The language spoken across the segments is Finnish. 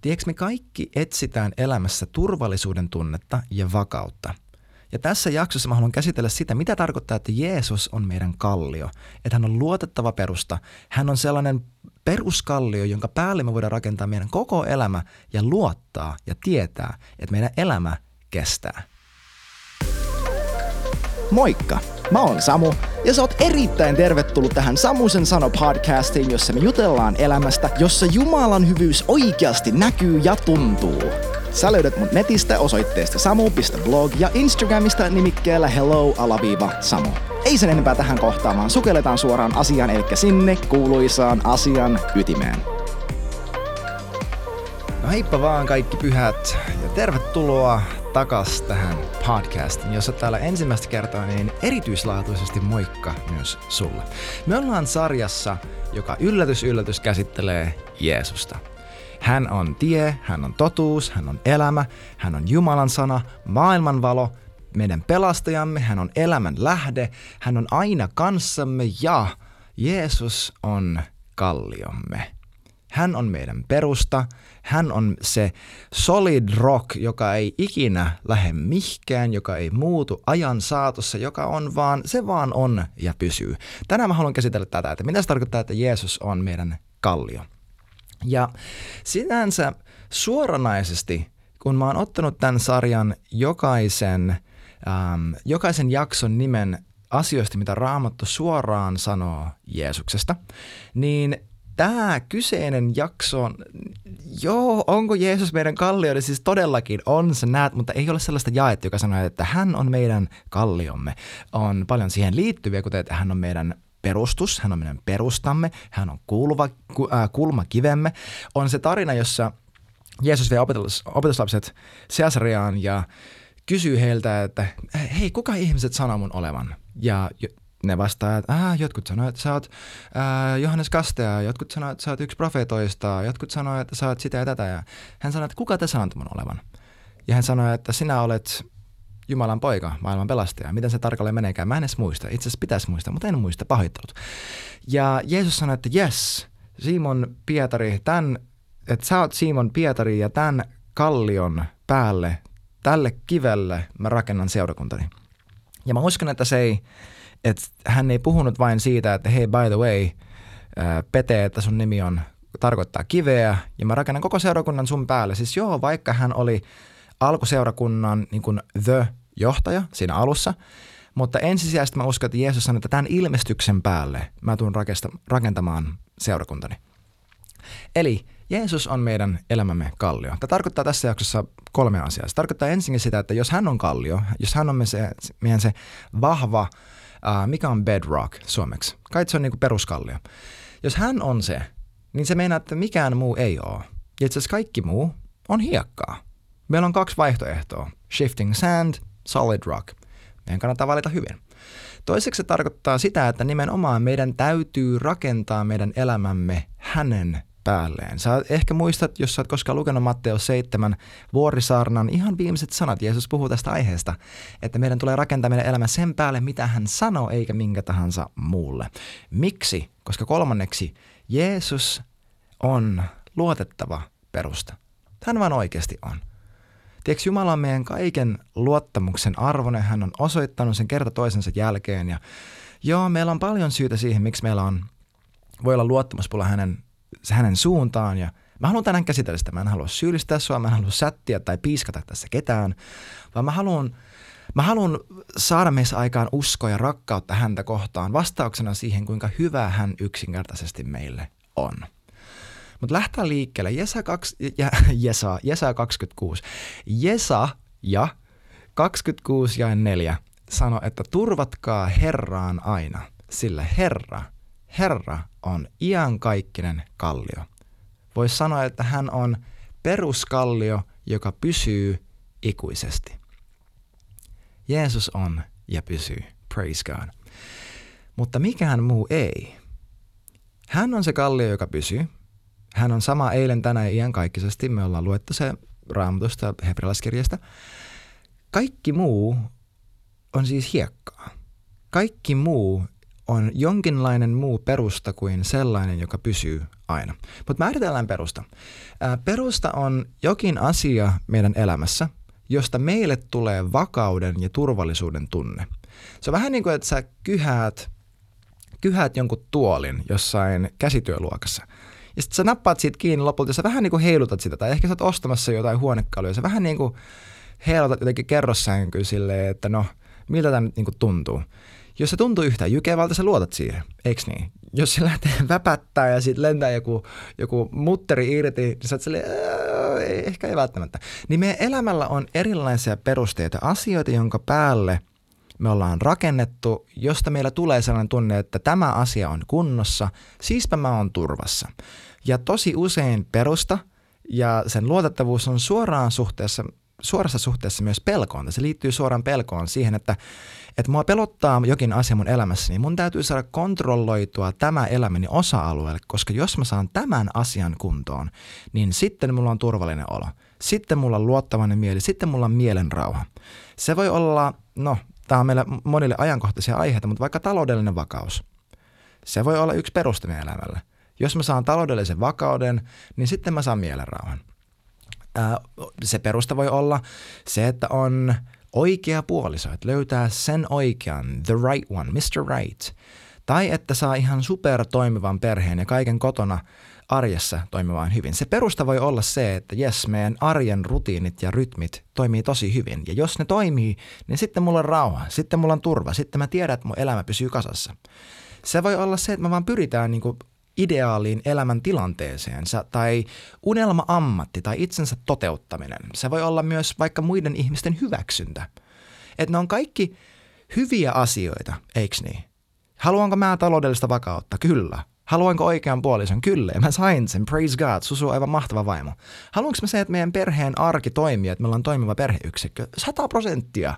Tiedätkö, me kaikki etsitään elämässä turvallisuuden tunnetta ja vakautta. Ja tässä jaksossa mä haluan käsitellä sitä, mitä tarkoittaa, että Jeesus on meidän kallio. Että hän on luotettava perusta. Hän on sellainen peruskallio, jonka päälle me voidaan rakentaa meidän koko elämä ja luottaa ja tietää, että meidän elämä kestää. Moikka! Mä oon Samu ja sä oot erittäin tervetullut tähän Samusen sano podcastiin, jossa me jutellaan elämästä, jossa Jumalan hyvyys oikeasti näkyy ja tuntuu. Sä löydät mut netistä osoitteesta samu.blog ja Instagramista nimikkeellä hello-samu. Ei sen enempää tähän kohtaan, vaan sukelletaan suoraan asiaan, eli sinne kuuluisaan asian ytimeen. No heippa vaan kaikki pyhät ja tervetuloa takas tähän podcastiin, jossa täällä ensimmäistä kertaa niin erityislaatuisesti moikka myös sulle. Me ollaan sarjassa, joka yllätys yllätys käsittelee Jeesusta. Hän on tie, hän on totuus, hän on elämä, hän on Jumalan sana, maailman valo, meidän pelastajamme, hän on elämän lähde, hän on aina kanssamme ja Jeesus on kalliomme. Hän on meidän perusta, hän on se solid rock, joka ei ikinä lähde mihkään, joka ei muutu ajan saatossa, joka on vaan, se vaan on ja pysyy. Tänään mä haluan käsitellä tätä, että mitä se tarkoittaa, että Jeesus on meidän kallio. Ja sinänsä suoranaisesti, kun mä oon ottanut tämän sarjan jokaisen, ähm, jokaisen jakson nimen asioista, mitä Raamattu suoraan sanoo Jeesuksesta, niin tämä kyseinen jakso, joo, onko Jeesus meidän kallio, niin siis todellakin on, sä näet, mutta ei ole sellaista jaetta, joka sanoo, että hän on meidän kalliomme. On paljon siihen liittyviä, kuten että hän on meidän perustus, hän on meidän perustamme, hän on kulma, äh, kulmakivemme. On se tarina, jossa Jeesus vie opetus, opetuslapset Caesariaan ja kysyy heiltä, että hei, kuka ihmiset sanoo mun olevan? Ja ne vastaa, että ah, jotkut sanoo, että sä oot ää, Johannes Kastea, jotkut sanoo, että sä oot yksi profeetoista, jotkut sanoo, että sä oot sitä ja tätä. Ja hän sanoi, että kuka te sanot mun olevan? Ja hän sanoi, että sinä olet Jumalan poika, maailman pelastaja. Miten se tarkalleen meneekään? Mä en edes muista. Itse asiassa pitäisi muistaa, mutta en muista. Pahoittelut. Ja Jeesus sanoi, että yes, Simon Pietari, tämän, että sä oot Simon Pietari ja tämän kallion päälle, tälle kivelle mä rakennan seurakuntani. Ja mä uskon, että se ei, että hän ei puhunut vain siitä, että hei by the way, Pete, että sun nimi on, tarkoittaa kiveä ja mä rakennan koko seurakunnan sun päälle. Siis joo, vaikka hän oli alkuseurakunnan niin kuin the johtaja siinä alussa, mutta ensisijaisesti mä uskon, että Jeesus sanoi, että tämän ilmestyksen päälle mä tulen rakentamaan seurakuntani. Eli Jeesus on meidän elämämme kallio. Tämä tarkoittaa tässä jaksossa kolme asiaa. Se tarkoittaa ensinnäkin sitä, että jos hän on kallio, jos hän on se, meidän se vahva, uh, mikä on bedrock suomeksi? Kai se on niin kuin peruskallio. Jos hän on se, niin se meinaa, että mikään muu ei ole. Ja itse asiassa kaikki muu on hiekkaa. Meillä on kaksi vaihtoehtoa. Shifting sand, solid rock. Meidän kannattaa valita hyvin. Toiseksi se tarkoittaa sitä, että nimenomaan meidän täytyy rakentaa meidän elämämme hänen päälleen. Sä ehkä muistat, jos sä oot koskaan lukenut Matteus 7 vuorisaarnan ihan viimeiset sanat. Jeesus puhuu tästä aiheesta, että meidän tulee rakentaa meidän elämä sen päälle, mitä hän sanoo, eikä minkä tahansa muulle. Miksi? Koska kolmanneksi Jeesus on luotettava perusta. Hän vaan oikeasti on. Tiedätkö, Jumala on meidän kaiken luottamuksen arvoinen. Hän on osoittanut sen kerta toisensa jälkeen. Ja joo, meillä on paljon syytä siihen, miksi meillä on, voi olla luottamuspula hänen, hänen suuntaan. Ja mä haluan tänään käsitellä sitä. Mä en halua syyllistää sua, mä en halua sättiä tai piiskata tässä ketään, vaan mä haluan, mä haluan saada meissä aikaan uskoa ja rakkautta häntä kohtaan vastauksena siihen, kuinka hyvä hän yksinkertaisesti meille on. Mutta lähtää liikkeelle. Jesa, 2, ja, Jesa, Jesa 26. Jesa ja 26 ja 4 sano, että turvatkaa Herraan aina, sillä Herra, Herra on iankaikkinen kallio. Voisi sanoa, että hän on peruskallio, joka pysyy ikuisesti. Jeesus on ja pysyy. Praise God. Mutta mikään muu ei. Hän on se kallio, joka pysyy. Hän on sama eilen, tänään iankaikkisesti. Me ollaan luettu se raamatusta hebrealaiskirjasta. Kaikki muu on siis hiekkaa. Kaikki muu on jonkinlainen muu perusta kuin sellainen, joka pysyy aina. Mutta määritellään perusta. Perusta on jokin asia meidän elämässä, josta meille tulee vakauden ja turvallisuuden tunne. Se on vähän niin kuin, että sä kyhäät, kyhäät jonkun tuolin jossain käsityöluokassa. Ja sitten sä nappaat siitä kiinni lopulta ja sä vähän niin kuin heilutat sitä. Tai ehkä sä oot ostamassa jotain huonekaluja. Sä vähän niin kuin heilutat jotenkin kerrossänkyä silleen, että no, miltä tämä nyt niin kuin tuntuu. Jos se tuntuu yhtään jykevältä, sä luotat siihen, eikö niin? Jos se lähtee väpättää ja sitten lentää joku, joku mutteri irti, niin sä oot silleen, ei, ehkä ei välttämättä. Niin meidän elämällä on erilaisia perusteita, asioita, jonka päälle me ollaan rakennettu, josta meillä tulee sellainen tunne, että tämä asia on kunnossa, siispä mä oon turvassa. Ja tosi usein perusta ja sen luotettavuus on suoraan suhteessa suorassa suhteessa myös pelkoon. Se liittyy suoraan pelkoon siihen, että, että mua pelottaa jokin asia mun elämässäni. Mun täytyy saada kontrolloitua tämä elämäni osa-alueelle, koska jos mä saan tämän asian kuntoon, niin sitten mulla on turvallinen olo. Sitten mulla on luottavainen mieli, sitten mulla on mielenrauha. Se voi olla, no, tämä on meille monille ajankohtaisia aiheita, mutta vaikka taloudellinen vakaus. Se voi olla yksi peruste elämälle. Jos mä saan taloudellisen vakauden, niin sitten mä saan mielenrauhan se perusta voi olla se, että on oikea puoliso, että löytää sen oikean, the right one, Mr. Right. Tai että saa ihan super toimivan perheen ja kaiken kotona arjessa toimimaan hyvin. Se perusta voi olla se, että jes, meidän arjen rutiinit ja rytmit toimii tosi hyvin. Ja jos ne toimii, niin sitten mulla on rauha, sitten mulla on turva, sitten mä tiedän, että mun elämä pysyy kasassa. Se voi olla se, että me vaan pyritään niin kuin ideaaliin elämäntilanteeseen tai unelma-ammatti tai itsensä toteuttaminen. Se voi olla myös vaikka muiden ihmisten hyväksyntä. Että ne on kaikki hyviä asioita, eikö niin? Haluanko mä taloudellista vakautta? Kyllä. Haluanko oikean puolison? Kyllä, ja mä sain sen, praise God, Susu on aivan mahtava vaimo. Haluanko mä se, että meidän perheen arki toimii, että meillä on toimiva perheyksikkö? 100 prosenttia.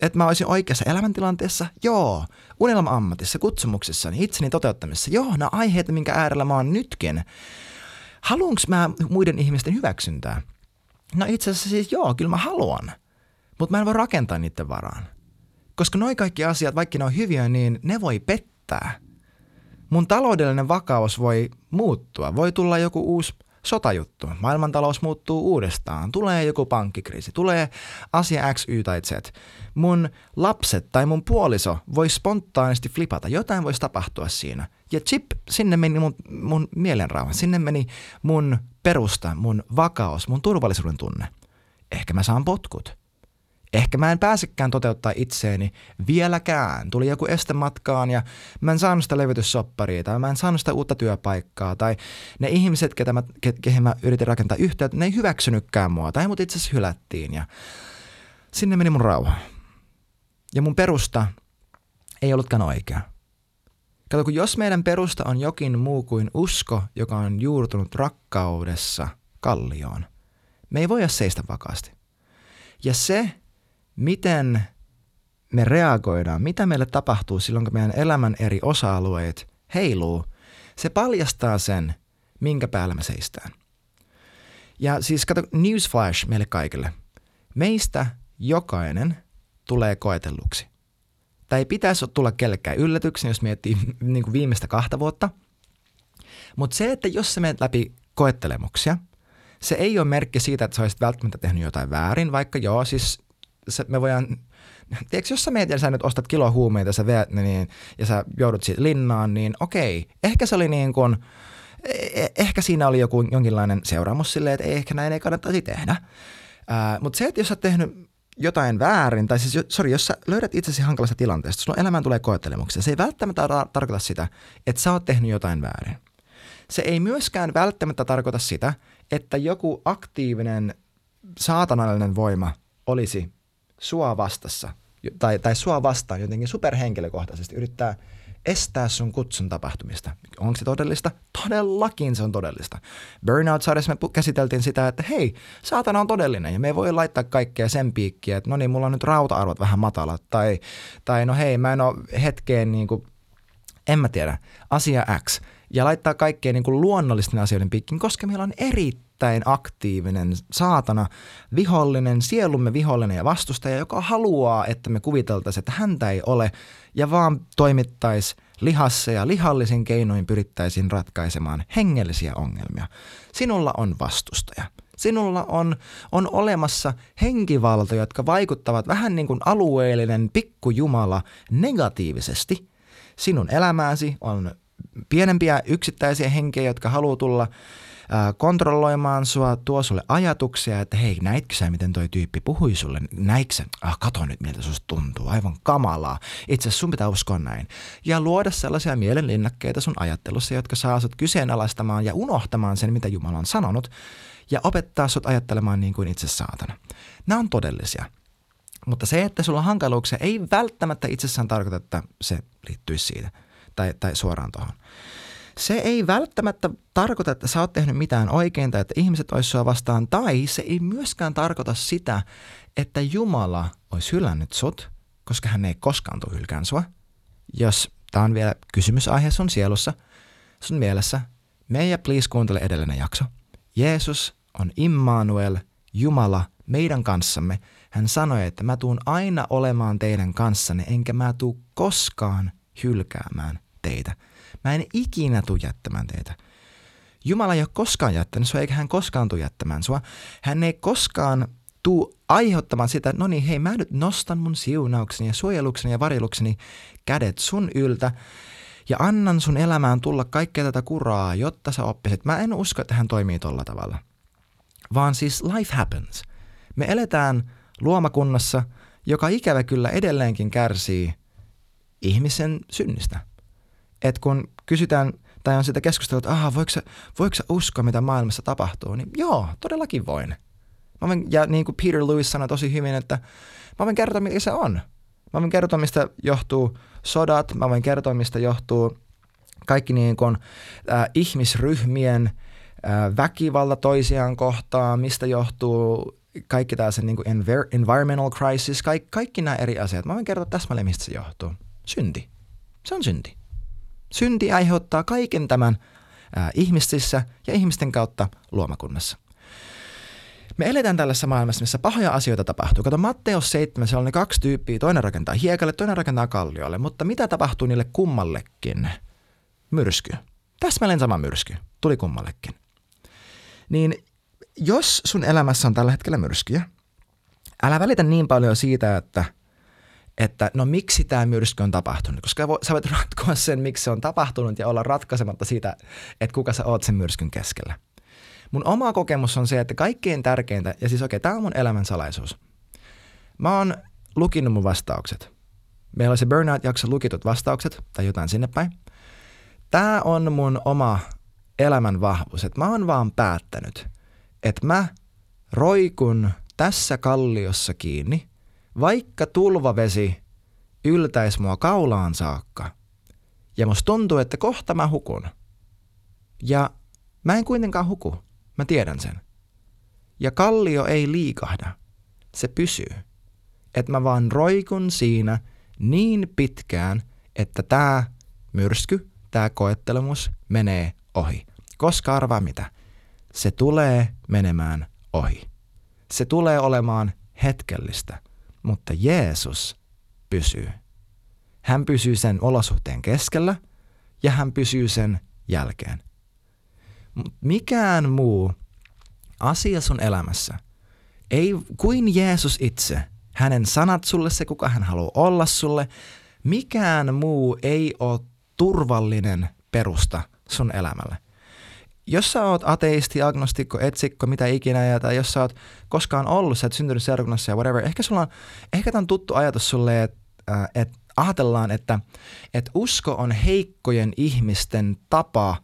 Että mä olisin oikeassa elämäntilanteessa? Joo. Unelma-ammatissa, kutsumuksissa, itseni toteuttamisessa? Joo, nämä aiheet, minkä äärellä mä oon nytkin. Haluanko mä muiden ihmisten hyväksyntää? No itse asiassa siis joo, kyllä mä haluan. Mutta mä en voi rakentaa niiden varaan. Koska noi kaikki asiat, vaikka ne on hyviä, niin ne voi pettää – mun taloudellinen vakaus voi muuttua. Voi tulla joku uusi sotajuttu, maailmantalous muuttuu uudestaan, tulee joku pankkikriisi, tulee asia X, Y tai Z. Mun lapset tai mun puoliso voi spontaanisti flipata, jotain voisi tapahtua siinä. Ja chip, sinne meni mun, mun mielenrauha, sinne meni mun perusta, mun vakaus, mun turvallisuuden tunne. Ehkä mä saan potkut. Ehkä mä en pääsekään toteuttaa itseeni vieläkään. Tuli joku este matkaan ja mä en saanut sitä levytyssopparia tai mä en saanut sitä uutta työpaikkaa tai ne ihmiset, ketä mä, ke, kehen mä yritin rakentaa yhteyttä, ne ei hyväksynytkään mua tai mut itse asiassa hylättiin ja sinne meni mun rauha. Ja mun perusta ei ollutkaan oikea. Kato, kun jos meidän perusta on jokin muu kuin usko, joka on juurtunut rakkaudessa kallioon, me ei voida seistä vakaasti. Ja se, miten me reagoidaan, mitä meille tapahtuu silloin, kun meidän elämän eri osa-alueet heiluu, se paljastaa sen, minkä päällä me seistään. Ja siis kato, newsflash meille kaikille. Meistä jokainen tulee koetelluksi. Tai ei pitäisi tulla kellekään yllätyksen, jos miettii niin kuin viimeistä kahta vuotta. Mutta se, että jos sä menet läpi koettelemuksia, se ei ole merkki siitä, että sä olisit välttämättä tehnyt jotain väärin, vaikka joo, siis se, me voidaan, tiedätkö, jos sä meet ja sä nyt ostat kilo huumeita sä veät niin, ja sä joudut siitä linnaan, niin okei, ehkä se oli niin kuin, e, e, ehkä siinä oli joku jonkinlainen seuraamus silleen, että ei, ehkä näin ei kannattaisi tehdä. Mutta se, että jos sä oot tehnyt jotain väärin, tai siis, sorry, jos sä löydät itsesi hankalasta tilanteesta, sun elämään tulee koettelemuksia, se ei välttämättä tar- tarkoita sitä, että sä oot tehnyt jotain väärin. Se ei myöskään välttämättä tarkoita sitä, että joku aktiivinen saatanallinen voima olisi sua vastassa, tai, tai sua vastaan jotenkin superhenkilökohtaisesti, yrittää estää sun kutsun tapahtumista. Onko se todellista? Todellakin se on todellista. Burnout-sarjassa me käsiteltiin sitä, että hei, saatana on todellinen ja me ei voi laittaa kaikkea sen piikkiä, että no niin, mulla on nyt rauta-arvot vähän matalat tai, tai no hei, mä en ole hetkeen niin kuin, en mä tiedä, asia X ja laittaa kaikkea niin kuin luonnollisten asioiden piikkiin, koska meillä on eri erittäin aktiivinen saatana, vihollinen, sielumme vihollinen ja vastustaja, joka haluaa, että me kuviteltaisiin, että häntä ei ole ja vaan toimittaisi lihassa ja lihallisin keinoin pyrittäisiin ratkaisemaan hengellisiä ongelmia. Sinulla on vastustaja. Sinulla on, on olemassa henkivaltoja, jotka vaikuttavat vähän niin kuin alueellinen pikkujumala negatiivisesti. Sinun elämääsi on pienempiä yksittäisiä henkejä, jotka haluaa tulla kontrolloimaan sua, tuo sulle ajatuksia, että hei, näitkö sä, miten toi tyyppi puhui sulle? Näitkö sä? Ah, kato nyt, miltä susta tuntuu. Aivan kamalaa. Itse asiassa sun pitää uskoa näin. Ja luoda sellaisia mielenlinnakkeita sun ajattelussa, jotka saa sut kyseenalaistamaan ja unohtamaan sen, mitä Jumala on sanonut, ja opettaa sut ajattelemaan niin kuin itse saatana. Nämä on todellisia. Mutta se, että sulla on hankaluuksia, ei välttämättä itsessään tarkoita, että se liittyisi siitä tai, tai suoraan tuohon se ei välttämättä tarkoita, että sä oot tehnyt mitään oikein tai että ihmiset olisi sua vastaan, tai se ei myöskään tarkoita sitä, että Jumala olisi hylännyt sut, koska hän ei koskaan tule hylkään sua. Jos tämä on vielä kysymysaihe sun sielussa, sun mielessä, me ja please kuuntele edellinen jakso. Jeesus on Immanuel, Jumala, meidän kanssamme. Hän sanoi, että mä tuun aina olemaan teidän kanssanne, enkä mä tuu koskaan hylkäämään teitä. Mä en ikinä tule jättämään teitä. Jumala ei ole koskaan jättänyt sua, eikä hän koskaan tule jättämään sua. Hän ei koskaan tuu aiheuttamaan sitä, no niin, hei, mä nyt nostan mun siunaukseni ja suojelukseni ja varjelukseni kädet sun yltä ja annan sun elämään tulla kaikkea tätä kuraa, jotta sä oppisit. Mä en usko, että hän toimii tolla tavalla. Vaan siis life happens. Me eletään luomakunnassa, joka ikävä kyllä edelleenkin kärsii ihmisen synnistä että kun kysytään tai on sitä keskustelua, että aha, voiko sä, voiko sä uskoa, mitä maailmassa tapahtuu, niin joo, todellakin voin. Mä voin, ja niin kuin Peter Lewis sanoi tosi hyvin, että mä voin kertoa, mikä se on. Mä voin kertoa, mistä johtuu sodat, mä voin kertoa, mistä johtuu kaikki niin kuin, äh, ihmisryhmien äh, väkivalta toisiaan kohtaan, mistä johtuu kaikki tämä se niin kuin envir- environmental crisis, kaikki, kaikki nämä eri asiat. Mä voin kertoa täsmälleen, mistä se johtuu. Synti. Se on synti. Synti aiheuttaa kaiken tämän ää, ihmisissä ja ihmisten kautta luomakunnassa. Me eletään tällaisessa maailmassa, missä pahoja asioita tapahtuu. Kato Matteus 7, siellä on ne kaksi tyyppiä, toinen rakentaa hiekalle, toinen rakentaa kalliolle, mutta mitä tapahtuu niille kummallekin? Myrsky. Täsmälleen sama myrsky. Tuli kummallekin. Niin jos sun elämässä on tällä hetkellä myrskyjä, älä välitä niin paljon siitä, että – että no miksi tämä myrsky on tapahtunut, koska sä voit ratkoa sen, miksi se on tapahtunut ja olla ratkaisematta siitä, että kuka sä oot sen myrskyn keskellä. Mun oma kokemus on se, että kaikkein tärkeintä, ja siis okei, okay, tämä on mun elämän salaisuus. Mä oon lukinut mun vastaukset. Meillä on se Burnout-jakso lukitut vastaukset tai jotain sinne päin. Tämä on mun oma elämän vahvuus, että mä oon vaan päättänyt, että mä roikun tässä kalliossa kiinni vaikka tulvavesi yltäisi mua kaulaan saakka, ja musta tuntuu, että kohta mä hukun. Ja mä en kuitenkaan huku, mä tiedän sen. Ja kallio ei liikahda, se pysyy. Että mä vaan roikun siinä niin pitkään, että tää myrsky, tää koettelemus menee ohi. Koska arvaa mitä? Se tulee menemään ohi. Se tulee olemaan hetkellistä mutta Jeesus pysyy. Hän pysyy sen olosuhteen keskellä ja hän pysyy sen jälkeen. Mikään muu asia sun elämässä ei kuin Jeesus itse, hänen sanat sulle, se kuka hän haluaa olla sulle, mikään muu ei ole turvallinen perusta sun elämälle jos sä oot ateisti, agnostikko, etsikko, mitä ikinä, ja, tai jos sä oot koskaan ollut, sä et syntynyt seurakunnassa ja whatever, ehkä sulla on, ehkä tämä on tuttu ajatus sulle, että äh, et ajatellaan, että et usko on heikkojen ihmisten tapa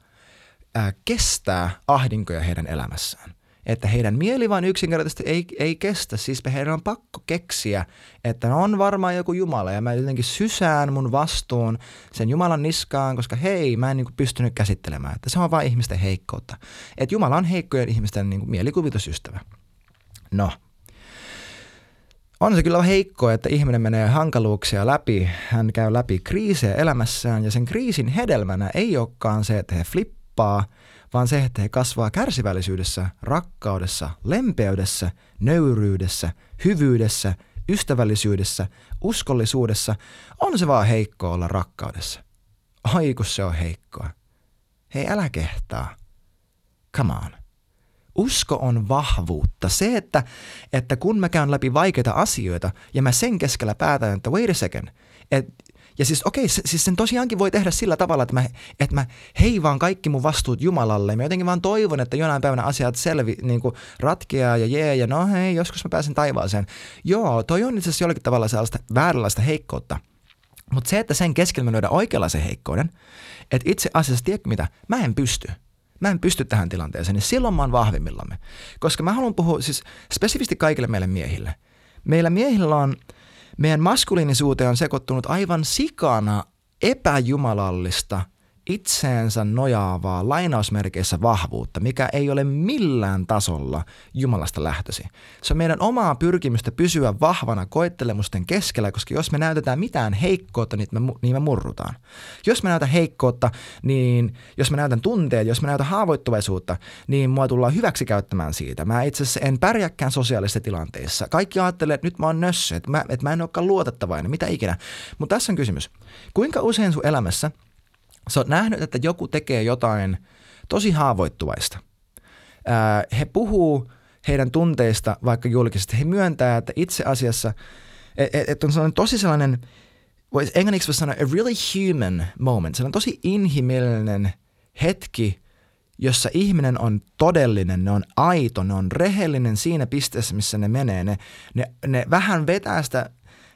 äh, kestää ahdinkoja heidän elämässään että heidän mieli vain yksinkertaisesti ei, ei kestä. Siis heidän on pakko keksiä, että on varmaan joku Jumala ja mä jotenkin sysään mun vastuun sen Jumalan niskaan, koska hei, mä en niin kuin pystynyt käsittelemään. Että se on vain ihmisten heikkoutta. Että Jumala on heikkojen ihmisten niin kuin mielikuvitusystävä. No, on se kyllä heikko, että ihminen menee hankaluuksia läpi, hän käy läpi kriisejä elämässään ja sen kriisin hedelmänä ei olekaan se, että he flippaa – vaan se, että he kasvaa kärsivällisyydessä, rakkaudessa, lempeydessä, nöyryydessä, hyvyydessä, ystävällisyydessä, uskollisuudessa, on se vaan heikko olla rakkaudessa. oi kun se on heikkoa. Hei, älä kehtaa. Come on. Usko on vahvuutta. Se, että, että kun mä käyn läpi vaikeita asioita ja mä sen keskellä päätän, että wait a second, et, ja siis okei, okay, siis sen tosiaankin voi tehdä sillä tavalla, että mä, että mä heivaan kaikki mun vastuut Jumalalle. Mä jotenkin vaan toivon, että jonain päivänä asiat selvi, niin kuin ratkeaa ja jee, ja no hei, joskus mä pääsen taivaaseen. Joo, toi on itse asiassa jollakin tavalla sellaista vääränlaista heikkoutta. Mutta se, että sen keskellä me löydään oikeanlaisen heikkouden, että itse asiassa, tiedätkö mitä, mä en pysty. Mä en pysty tähän tilanteeseen, niin silloin mä oon vahvimmillamme. Koska mä haluan puhua siis spesifisti kaikille meille miehille. Meillä miehillä on, meidän maskuliinisuuteen on sekoittunut aivan sikana epäjumalallista – itseensä nojaavaa lainausmerkeissä vahvuutta, mikä ei ole millään tasolla Jumalasta lähtösi. Se on meidän omaa pyrkimystä pysyä vahvana koettelemusten keskellä, koska jos me näytetään mitään heikkoutta, niin me, niin me murrutaan. Jos me näytän heikkoutta, niin jos me näytän tunteet, jos me näytän haavoittuvaisuutta, niin mua tullaan hyväksi käyttämään siitä. Mä itse asiassa en pärjäkään sosiaalisissa tilanteissa. Kaikki ajattelee, että nyt mä oon nössö, että mä, että mä en olekaan luotettavainen, mitä ikinä. Mutta tässä on kysymys. Kuinka usein sun elämässä – sä oot nähnyt, että joku tekee jotain tosi haavoittuvaista. Ää, he puhuu heidän tunteista vaikka julkisesti. He myöntää, että itse asiassa, että et, on sellainen tosi sellainen, voisi englanniksi voisi sanoa, a really human moment. Sellainen tosi inhimillinen hetki, jossa ihminen on todellinen, ne on aito, ne on rehellinen siinä pisteessä, missä ne menee. Ne, ne, ne vähän vetää sitä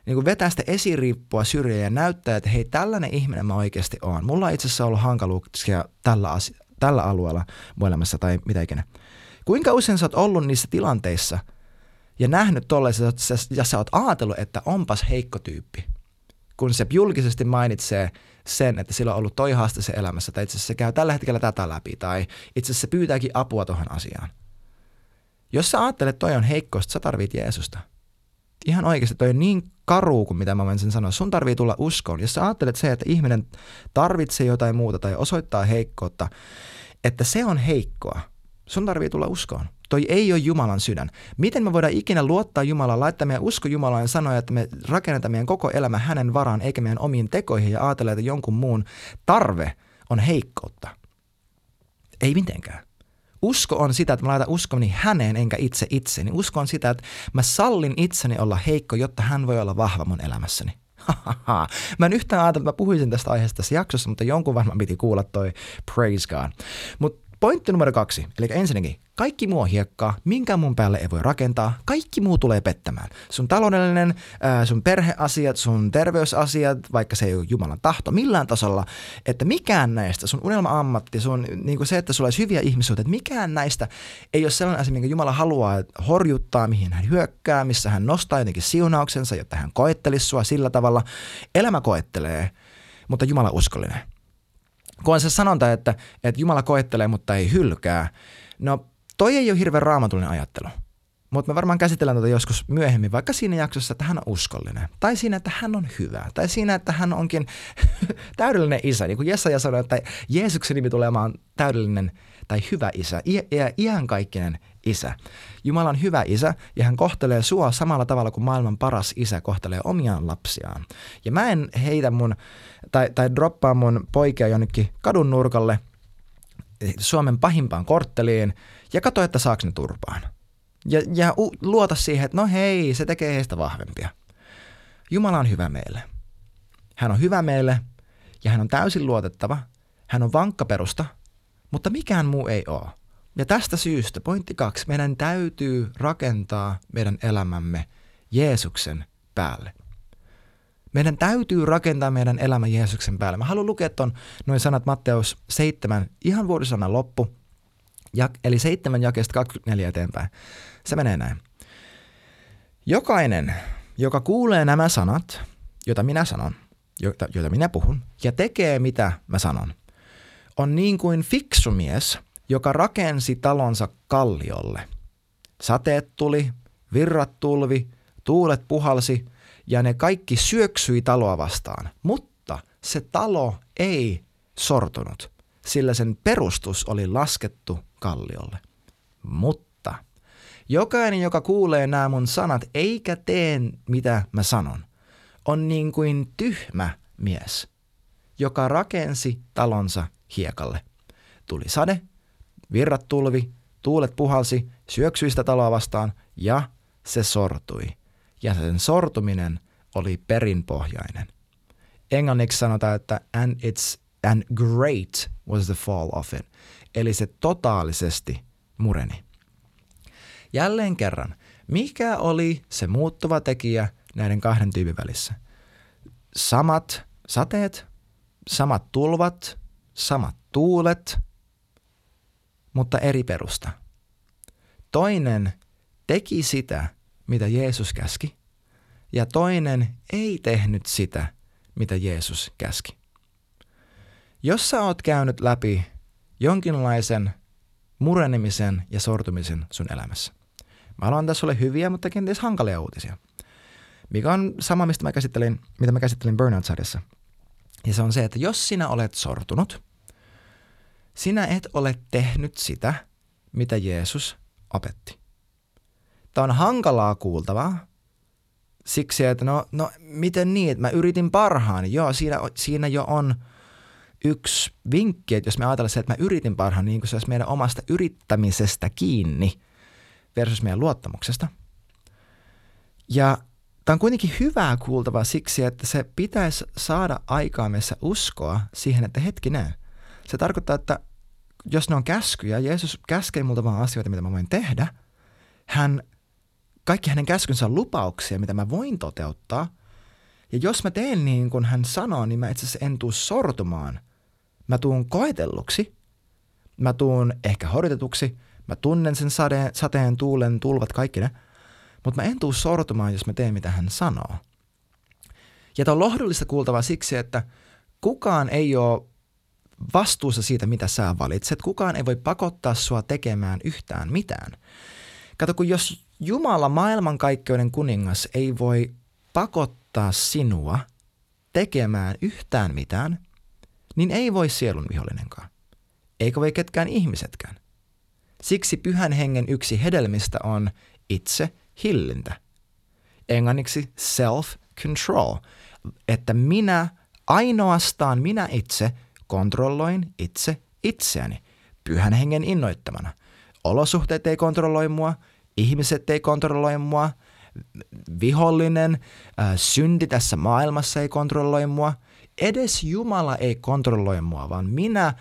niin kuin vetää sitä esiriippua syrjään ja näyttää, että hei, tällainen ihminen mä oikeasti oon. Mulla on itse asiassa ollut hankaluuksia tällä, asi- tällä alueella elämässä tai mitä ikinä. Kuinka usein sä oot ollut niissä tilanteissa ja nähnyt tollaisen, ja sä oot ajatellut, että onpas heikko tyyppi, kun se julkisesti mainitsee sen, että sillä on ollut toi haaste se elämässä, tai itse asiassa se käy tällä hetkellä tätä läpi, tai itse asiassa se pyytääkin apua tuohon asiaan. Jos sä ajattelet, että toi on heikkous, sä tarvit Jeesusta – ihan oikeasti toi on niin karu kuin mitä mä sen sanoa. Sun tarvii tulla uskoon. Jos sä ajattelet se, että ihminen tarvitsee jotain muuta tai osoittaa heikkoutta, että se on heikkoa, sun tarvii tulla uskoon. Toi ei ole Jumalan sydän. Miten me voidaan ikinä luottaa Jumalaan, laittaa meidän usko Jumalaan ja sanoa, että me rakennetaan meidän koko elämä hänen varaan, eikä meidän omiin tekoihin ja ajatella, että jonkun muun tarve on heikkoutta. Ei mitenkään. Usko on sitä, että mä laitan uskomani häneen enkä itse itseni. Usko on sitä, että mä sallin itseni olla heikko, jotta hän voi olla vahva mun elämässäni. Mä en yhtään ajatellut, että mä puhuisin tästä aiheesta tässä jaksossa, mutta jonkun varmaan piti kuulla toi praise God. Mutta Pointti numero kaksi. Eli ensinnäkin, kaikki muu on hiekkaa, minkä mun päälle ei voi rakentaa, kaikki muu tulee pettämään. Sun taloudellinen, sun perheasiat, sun terveysasiat, vaikka se ei ole Jumalan tahto millään tasolla, että mikään näistä, sun unelma-ammatti, sun, niin se, että sulla olisi hyviä ihmisuutta, että mikään näistä ei ole sellainen asia, minkä Jumala haluaa horjuttaa, mihin hän hyökkää, missä hän nostaa jotenkin siunauksensa, jotta hän koettelisi sua sillä tavalla. Elämä koettelee, mutta Jumala uskollinen kun on se sanonta, että, että Jumala koettelee, mutta ei hylkää. No toi ei ole hirveän raamatullinen ajattelu. Mutta me varmaan käsitellään tätä joskus myöhemmin, vaikka siinä jaksossa, että hän on uskollinen. Tai siinä, että hän on hyvä. Tai siinä, että hän onkin täydellinen isä. Niin kuin Jesaja sanoi, että Jeesuksen nimi tulee olemaan täydellinen tai hyvä isä. Ja iankaikkinen isä. Jumala on hyvä isä ja hän kohtelee sua samalla tavalla kuin maailman paras isä kohtelee omiaan lapsiaan. Ja mä en heitä mun, tai, tai droppaa mun poikia jonnekin kadun nurkalle Suomen pahimpaan kortteliin ja katso, että saaks ne turpaan. Ja, ja u, luota siihen, että no hei, se tekee heistä vahvempia. Jumala on hyvä meille. Hän on hyvä meille ja hän on täysin luotettava. Hän on vankka perusta, mutta mikään muu ei ole. Ja tästä syystä, pointti kaksi, meidän täytyy rakentaa meidän elämämme Jeesuksen päälle. Meidän täytyy rakentaa meidän elämä Jeesuksen päälle. Mä haluan lukea ton noin sanat Matteus 7, ihan vuorisanan loppu, eli 7 jakeesta 24 eteenpäin. Se menee näin. Jokainen, joka kuulee nämä sanat, joita minä sanon, joita, joita minä puhun, ja tekee mitä mä sanon, on niin kuin fiksu mies – rakensi talonsa kalliolle. Sateet tuli, virrat tulvi, tuulet puhalsi ja ne kaikki syöksyi taloa vastaan. Mutta se talo ei sortunut, sillä sen perustus oli laskettu kalliolle. Mutta jokainen, joka kuulee nämä mun sanat eikä tee mitä mä sanon, on niin kuin tyhmä mies, joka rakensi talonsa hiekalle. Tuli sade, virrat tulvi, tuulet puhalsi, syöksyi sitä taloa vastaan ja se sortui. Ja sen sortuminen oli perinpohjainen. Englanniksi sanotaan, että and, it's, and great was the fall of it. Eli se totaalisesti mureni. Jälleen kerran, mikä oli se muuttuva tekijä näiden kahden tyypin välissä? Samat sateet, samat tulvat, samat tuulet, mutta eri perusta. Toinen teki sitä, mitä Jeesus käski, ja toinen ei tehnyt sitä, mitä Jeesus käski. Jos sä oot käynyt läpi jonkinlaisen murenemisen ja sortumisen sun elämässä, mä haluan tässä sulle hyviä, mutta kenties hankalia uutisia. Mikä on sama, mistä mä käsittelin, mitä mä käsittelin Burnout-sarjassa. Ja se on se, että jos sinä olet sortunut, sinä et ole tehnyt sitä, mitä Jeesus opetti. Tämä on hankalaa kuultavaa, siksi, että no, no miten niin, että mä yritin parhaani. Joo, siinä, siinä jo on yksi vinkki, että jos me ajatellaan se, että mä yritin parhaan, niin kuin se olisi meidän omasta yrittämisestä kiinni versus meidän luottamuksesta. Ja tämä on kuitenkin hyvää kuultavaa siksi, että se pitäisi saada aikaa meissä uskoa siihen, että hetkinen, se tarkoittaa, että jos ne on käskyjä, Jeesus käskee multa vaan asioita, mitä mä voin tehdä, hän, kaikki hänen käskynsä on lupauksia, mitä mä voin toteuttaa. Ja jos mä teen niin kuin hän sanoo, niin mä itse asiassa en tuu sortumaan. Mä tuun koetelluksi, mä tuun ehkä horjutetuksi, mä tunnen sen sadeen, sateen, tuulen, tulvat, kaikki ne, mutta mä en tuu sortumaan, jos mä teen mitä hän sanoo. Ja tämä on lohdullista kuultavaa siksi, että kukaan ei ole vastuussa siitä, mitä sä valitset. Kukaan ei voi pakottaa sua tekemään yhtään mitään. Kato, kun jos Jumala, maailmankaikkeuden kuningas, ei voi pakottaa sinua tekemään yhtään mitään, niin ei voi sielun vihollinenkaan. Eikä voi ketkään ihmisetkään. Siksi pyhän hengen yksi hedelmistä on itse hillintä. Englanniksi self-control, että minä, ainoastaan minä itse – kontrolloin itse itseäni pyhän hengen innoittamana. Olosuhteet ei kontrolloi mua, ihmiset ei kontrolloi mua, vihollinen, äh, synti tässä maailmassa ei kontrolloi mua. Edes Jumala ei kontrolloi mua, vaan minä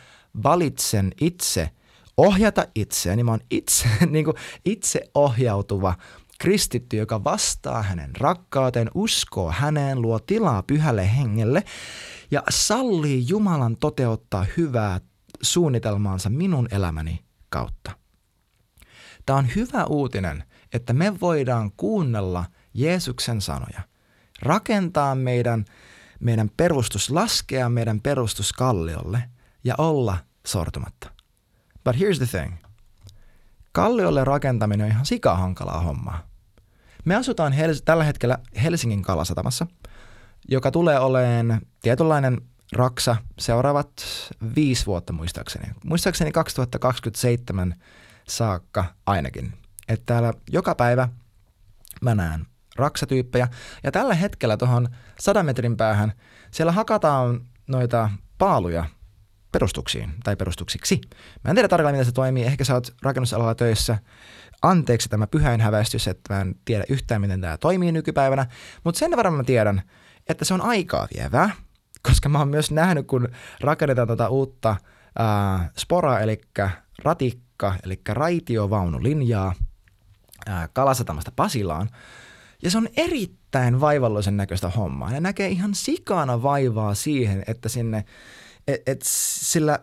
valitsen itse ohjata itseäni. Mä oon itse, niin kuin itse ohjautuva kristitty, joka vastaa hänen rakkauteen, uskoo häneen, luo tilaa pyhälle hengelle ja sallii Jumalan toteuttaa hyvää suunnitelmaansa minun elämäni kautta. Tämä on hyvä uutinen, että me voidaan kuunnella Jeesuksen sanoja, rakentaa meidän, meidän perustus, laskea meidän perustus kalliolle ja olla sortumatta. But here's the thing. Kalliolle rakentaminen on ihan sikahankalaa hommaa. Me asutaan Hels- tällä hetkellä Helsingin kalasatamassa – joka tulee olemaan tietynlainen raksa seuraavat viisi vuotta muistaakseni. Muistaakseni 2027 saakka ainakin. Että täällä joka päivä mä näen raksatyyppejä. Ja tällä hetkellä tuohon 100 metrin päähän siellä hakataan noita paaluja perustuksiin tai perustuksiksi. Mä en tiedä tarkalleen, miten se toimii. Ehkä sä oot rakennusalalla töissä. Anteeksi tämä pyhäinhäväistys, että mä en tiedä yhtään, miten tämä toimii nykypäivänä. Mutta sen verran mä tiedän, että se on aikaa vievää, koska mä oon myös nähnyt, kun rakennetaan tätä uutta ää, spora, eli ratikka, eli raitiovaunulinjaa ää, Kalasatamasta Pasilaan, ja se on erittäin vaivalloisen näköistä hommaa. Ja näkee ihan sikana vaivaa siihen, että sinne, et, et sillä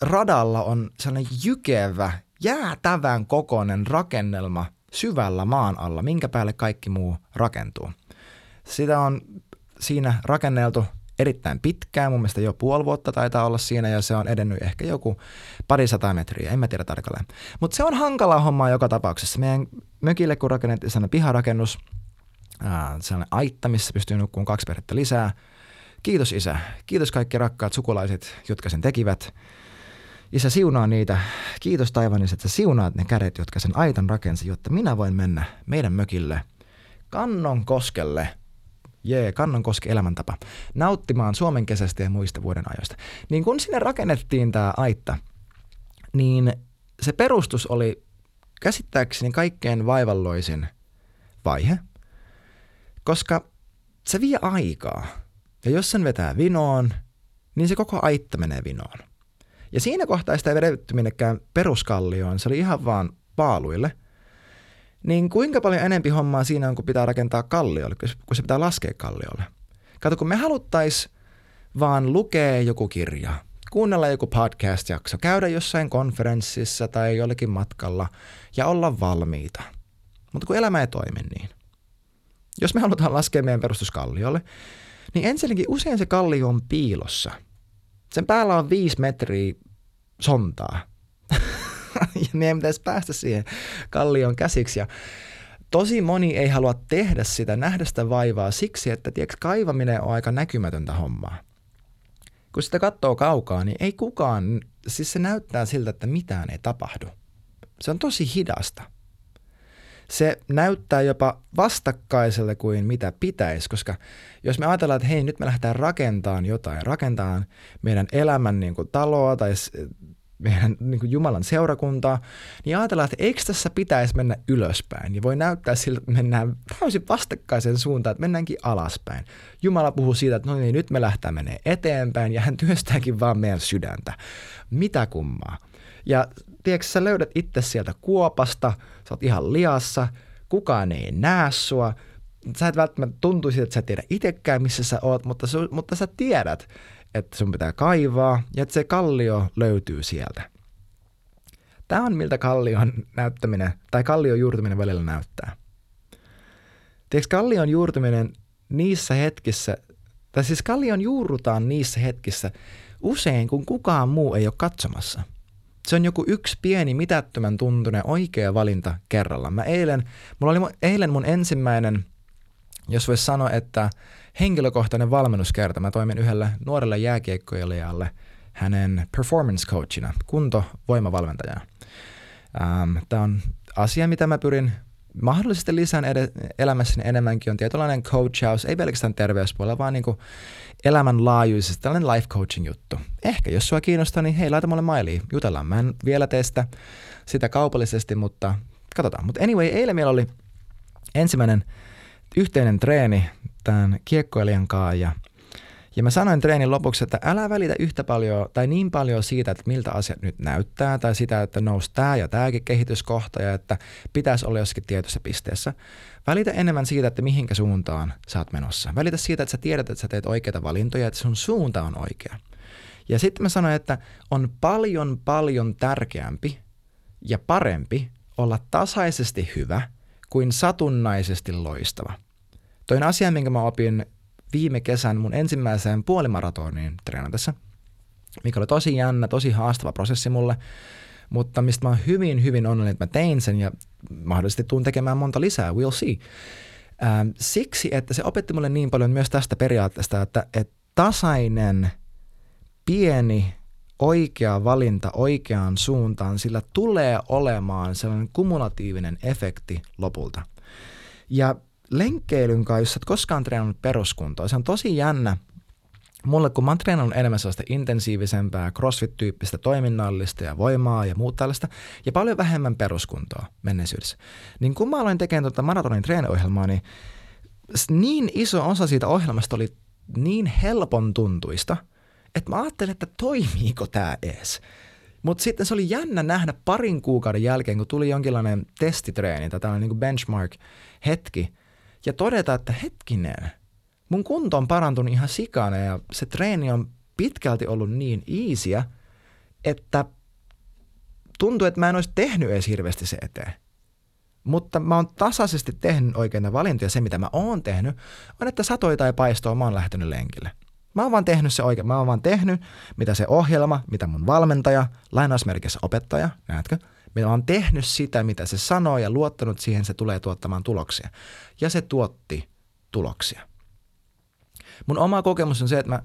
radalla on sellainen jykevä, jäätävän kokoinen rakennelma syvällä maan alla, minkä päälle kaikki muu rakentuu. Sitä on siinä rakenneltu erittäin pitkään, mun mielestä jo puoli vuotta taitaa olla siinä ja se on edennyt ehkä joku pari sata metriä, en mä tiedä tarkalleen. Mutta se on hankala homma joka tapauksessa. Meidän mökille kun rakennettiin sellainen piharakennus, sellainen aitta, missä pystyy nukkumaan kaksi perhettä lisää. Kiitos isä, kiitos kaikki rakkaat sukulaiset, jotka sen tekivät. Isä siunaa niitä. Kiitos taivanis, että sä siunaat ne kädet, jotka sen aitan rakensi, jotta minä voin mennä meidän mökille Kannon koskelle – jee, Kannonkoski elämäntapa, nauttimaan Suomen kesästä ja muista vuoden ajoista. Niin kun sinne rakennettiin tämä aitta, niin se perustus oli käsittääkseni kaikkein vaivalloisin vaihe, koska se vie aikaa. Ja jos sen vetää vinoon, niin se koko aitta menee vinoon. Ja siinä kohtaa sitä ei vedetty minnekään peruskallioon, se oli ihan vaan paaluille. Niin kuinka paljon enempi hommaa siinä on, kun pitää rakentaa kalliolle, kun se pitää laskea kalliolle. Kato, kun me haluttais vaan lukea joku kirja, kuunnella joku podcast-jakso, käydä jossain konferenssissa tai jollekin matkalla ja olla valmiita. Mutta kun elämä ei toimi niin. Jos me halutaan laskea meidän perustuskalliolle, niin ensinnäkin usein se kallio on piilossa. Sen päällä on viisi metriä sontaa. ja meidän pitäisi päästä siihen kallioon käsiksi. Ja tosi moni ei halua tehdä sitä, nähdä sitä vaivaa siksi, että tiedätkö, kaivaminen on aika näkymätöntä hommaa. Kun sitä katsoo kaukaa, niin ei kukaan, siis se näyttää siltä, että mitään ei tapahdu. Se on tosi hidasta se näyttää jopa vastakkaiselle kuin mitä pitäisi, koska jos me ajatellaan, että hei, nyt me lähdetään rakentamaan jotain, rakentamaan meidän elämän niin kuin taloa tai meidän niin kuin Jumalan seurakuntaa, niin ajatellaan, että eikö tässä pitäisi mennä ylöspäin. Ja voi näyttää siltä, että mennään täysin vastakkaisen suuntaan, että mennäänkin alaspäin. Jumala puhuu siitä, että no niin, nyt me lähtee menee eteenpäin ja hän työstääkin vaan meidän sydäntä. Mitä kummaa. Ja tiedätkö, sä löydät itse sieltä kuopasta, sä oot ihan liassa, kukaan ei näe sua, sä et välttämättä tuntuisi, että sä tiedä itsekään, missä sä oot, mutta, su, mutta sä tiedät, että sun pitää kaivaa ja että se kallio löytyy sieltä. Tämä on miltä kallion näyttäminen tai kallion juurtuminen välillä näyttää. Tiedätkö, kallion juurtuminen niissä hetkissä, tai siis kallion juurrutaan niissä hetkissä usein, kun kukaan muu ei ole katsomassa – se on joku yksi pieni mitättömän tuntunen oikea valinta kerralla. Mä eilen, mulla oli eilen mun ensimmäinen, jos voisi sanoa, että henkilökohtainen valmennuskerta. Mä toimin yhdelle nuorelle jääkiekkoilijalle hänen performance coachina, kunto voimavalmentajana. Ähm, Tämä on asia, mitä mä pyrin mahdollisesti lisään ed- elämässäni enemmänkin, on tietynlainen coachaus, ei pelkästään terveyspuolella, vaan niin kuin elämänlaajuisesti tällainen life coaching juttu. Ehkä jos sua kiinnostaa, niin hei, laita mulle mailiin, jutellaan. Mä en vielä teistä sitä kaupallisesti, mutta katsotaan. Mutta anyway, eilen meillä oli ensimmäinen yhteinen treeni tämän kiekkoilijan kanssa ja ja mä sanoin treenin lopuksi, että älä välitä yhtä paljon tai niin paljon siitä, että miltä asiat nyt näyttää tai sitä, että nousi tämä ja tämäkin kehityskohta ja että pitäisi olla jossakin tietyssä pisteessä. Välitä enemmän siitä, että mihinkä suuntaan sä oot menossa. Välitä siitä, että sä tiedät, että sä teet oikeita valintoja, että sun suunta on oikea. Ja sitten mä sanoin, että on paljon paljon tärkeämpi ja parempi olla tasaisesti hyvä kuin satunnaisesti loistava. Toin asia, minkä mä opin viime kesän mun ensimmäiseen puolimaratoniin treenatessa, mikä oli tosi jännä, tosi haastava prosessi mulle, mutta mistä mä oon hyvin, hyvin onnellinen, että mä tein sen ja mahdollisesti tuun tekemään monta lisää, we'll see. Ähm, siksi, että se opetti mulle niin paljon myös tästä periaatteesta, että, että tasainen, pieni, oikea valinta oikeaan suuntaan, sillä tulee olemaan sellainen kumulatiivinen efekti lopulta. Ja lenkkeilyn kanssa, jos et koskaan treenannut peruskuntoa, se on tosi jännä. Mulle, kun mä oon treenannut enemmän sellaista intensiivisempää, crossfit-tyyppistä toiminnallista ja voimaa ja muut tällaista, ja paljon vähemmän peruskuntoa menneisyydessä, niin kun mä aloin tekemään tuota maratonin treeniohjelmaa, niin niin iso osa siitä ohjelmasta oli niin helpon tuntuista, että mä ajattelin, että toimiiko tämä ees. Mutta sitten se oli jännä nähdä parin kuukauden jälkeen, kun tuli jonkinlainen testitreeni tai tällainen niin benchmark-hetki, ja todeta, että hetkinen, mun kunto on parantunut ihan sikana ja se treeni on pitkälti ollut niin iisiä, että tuntuu, että mä en olisi tehnyt edes hirveästi se eteen. Mutta mä oon tasaisesti tehnyt oikeita valintoja. Se, mitä mä oon tehnyt, on, että satoi tai paistoa mä oon lähtenyt lenkille. Mä oon vaan tehnyt se oikein. Mä oon vaan tehnyt, mitä se ohjelma, mitä mun valmentaja, lainausmerkissä opettaja, näetkö, minä olen tehnyt sitä, mitä se sanoo ja luottanut siihen, se tulee tuottamaan tuloksia. Ja se tuotti tuloksia. Mun oma kokemus on se, että mä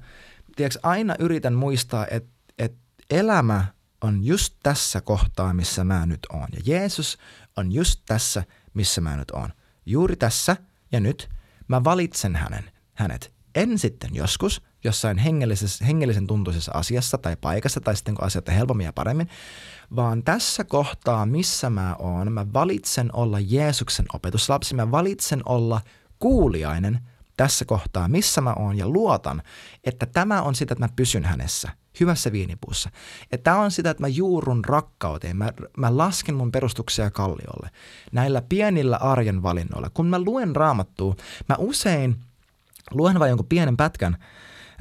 tiedätkö, aina yritän muistaa, että, että elämä on just tässä kohtaa, missä mä nyt oon. Ja Jeesus on just tässä, missä mä nyt oon. Juuri tässä ja nyt mä valitsen hänen. hänet. En sitten joskus jossain hengellisessä, hengellisen tuntuisessa asiassa tai paikassa tai sitten kun asiat on helpommin ja paremmin, vaan tässä kohtaa, missä mä oon, mä valitsen olla Jeesuksen opetuslapsi, mä valitsen olla kuuliainen tässä kohtaa, missä mä oon ja luotan, että tämä on sitä, että mä pysyn hänessä hyvässä viinipuussa. Että tämä on sitä, että mä juurun rakkauteen, mä, mä lasken mun perustuksia kalliolle näillä pienillä arjen valinnoilla. Kun mä luen raamattua, mä usein luen vain jonkun pienen pätkän,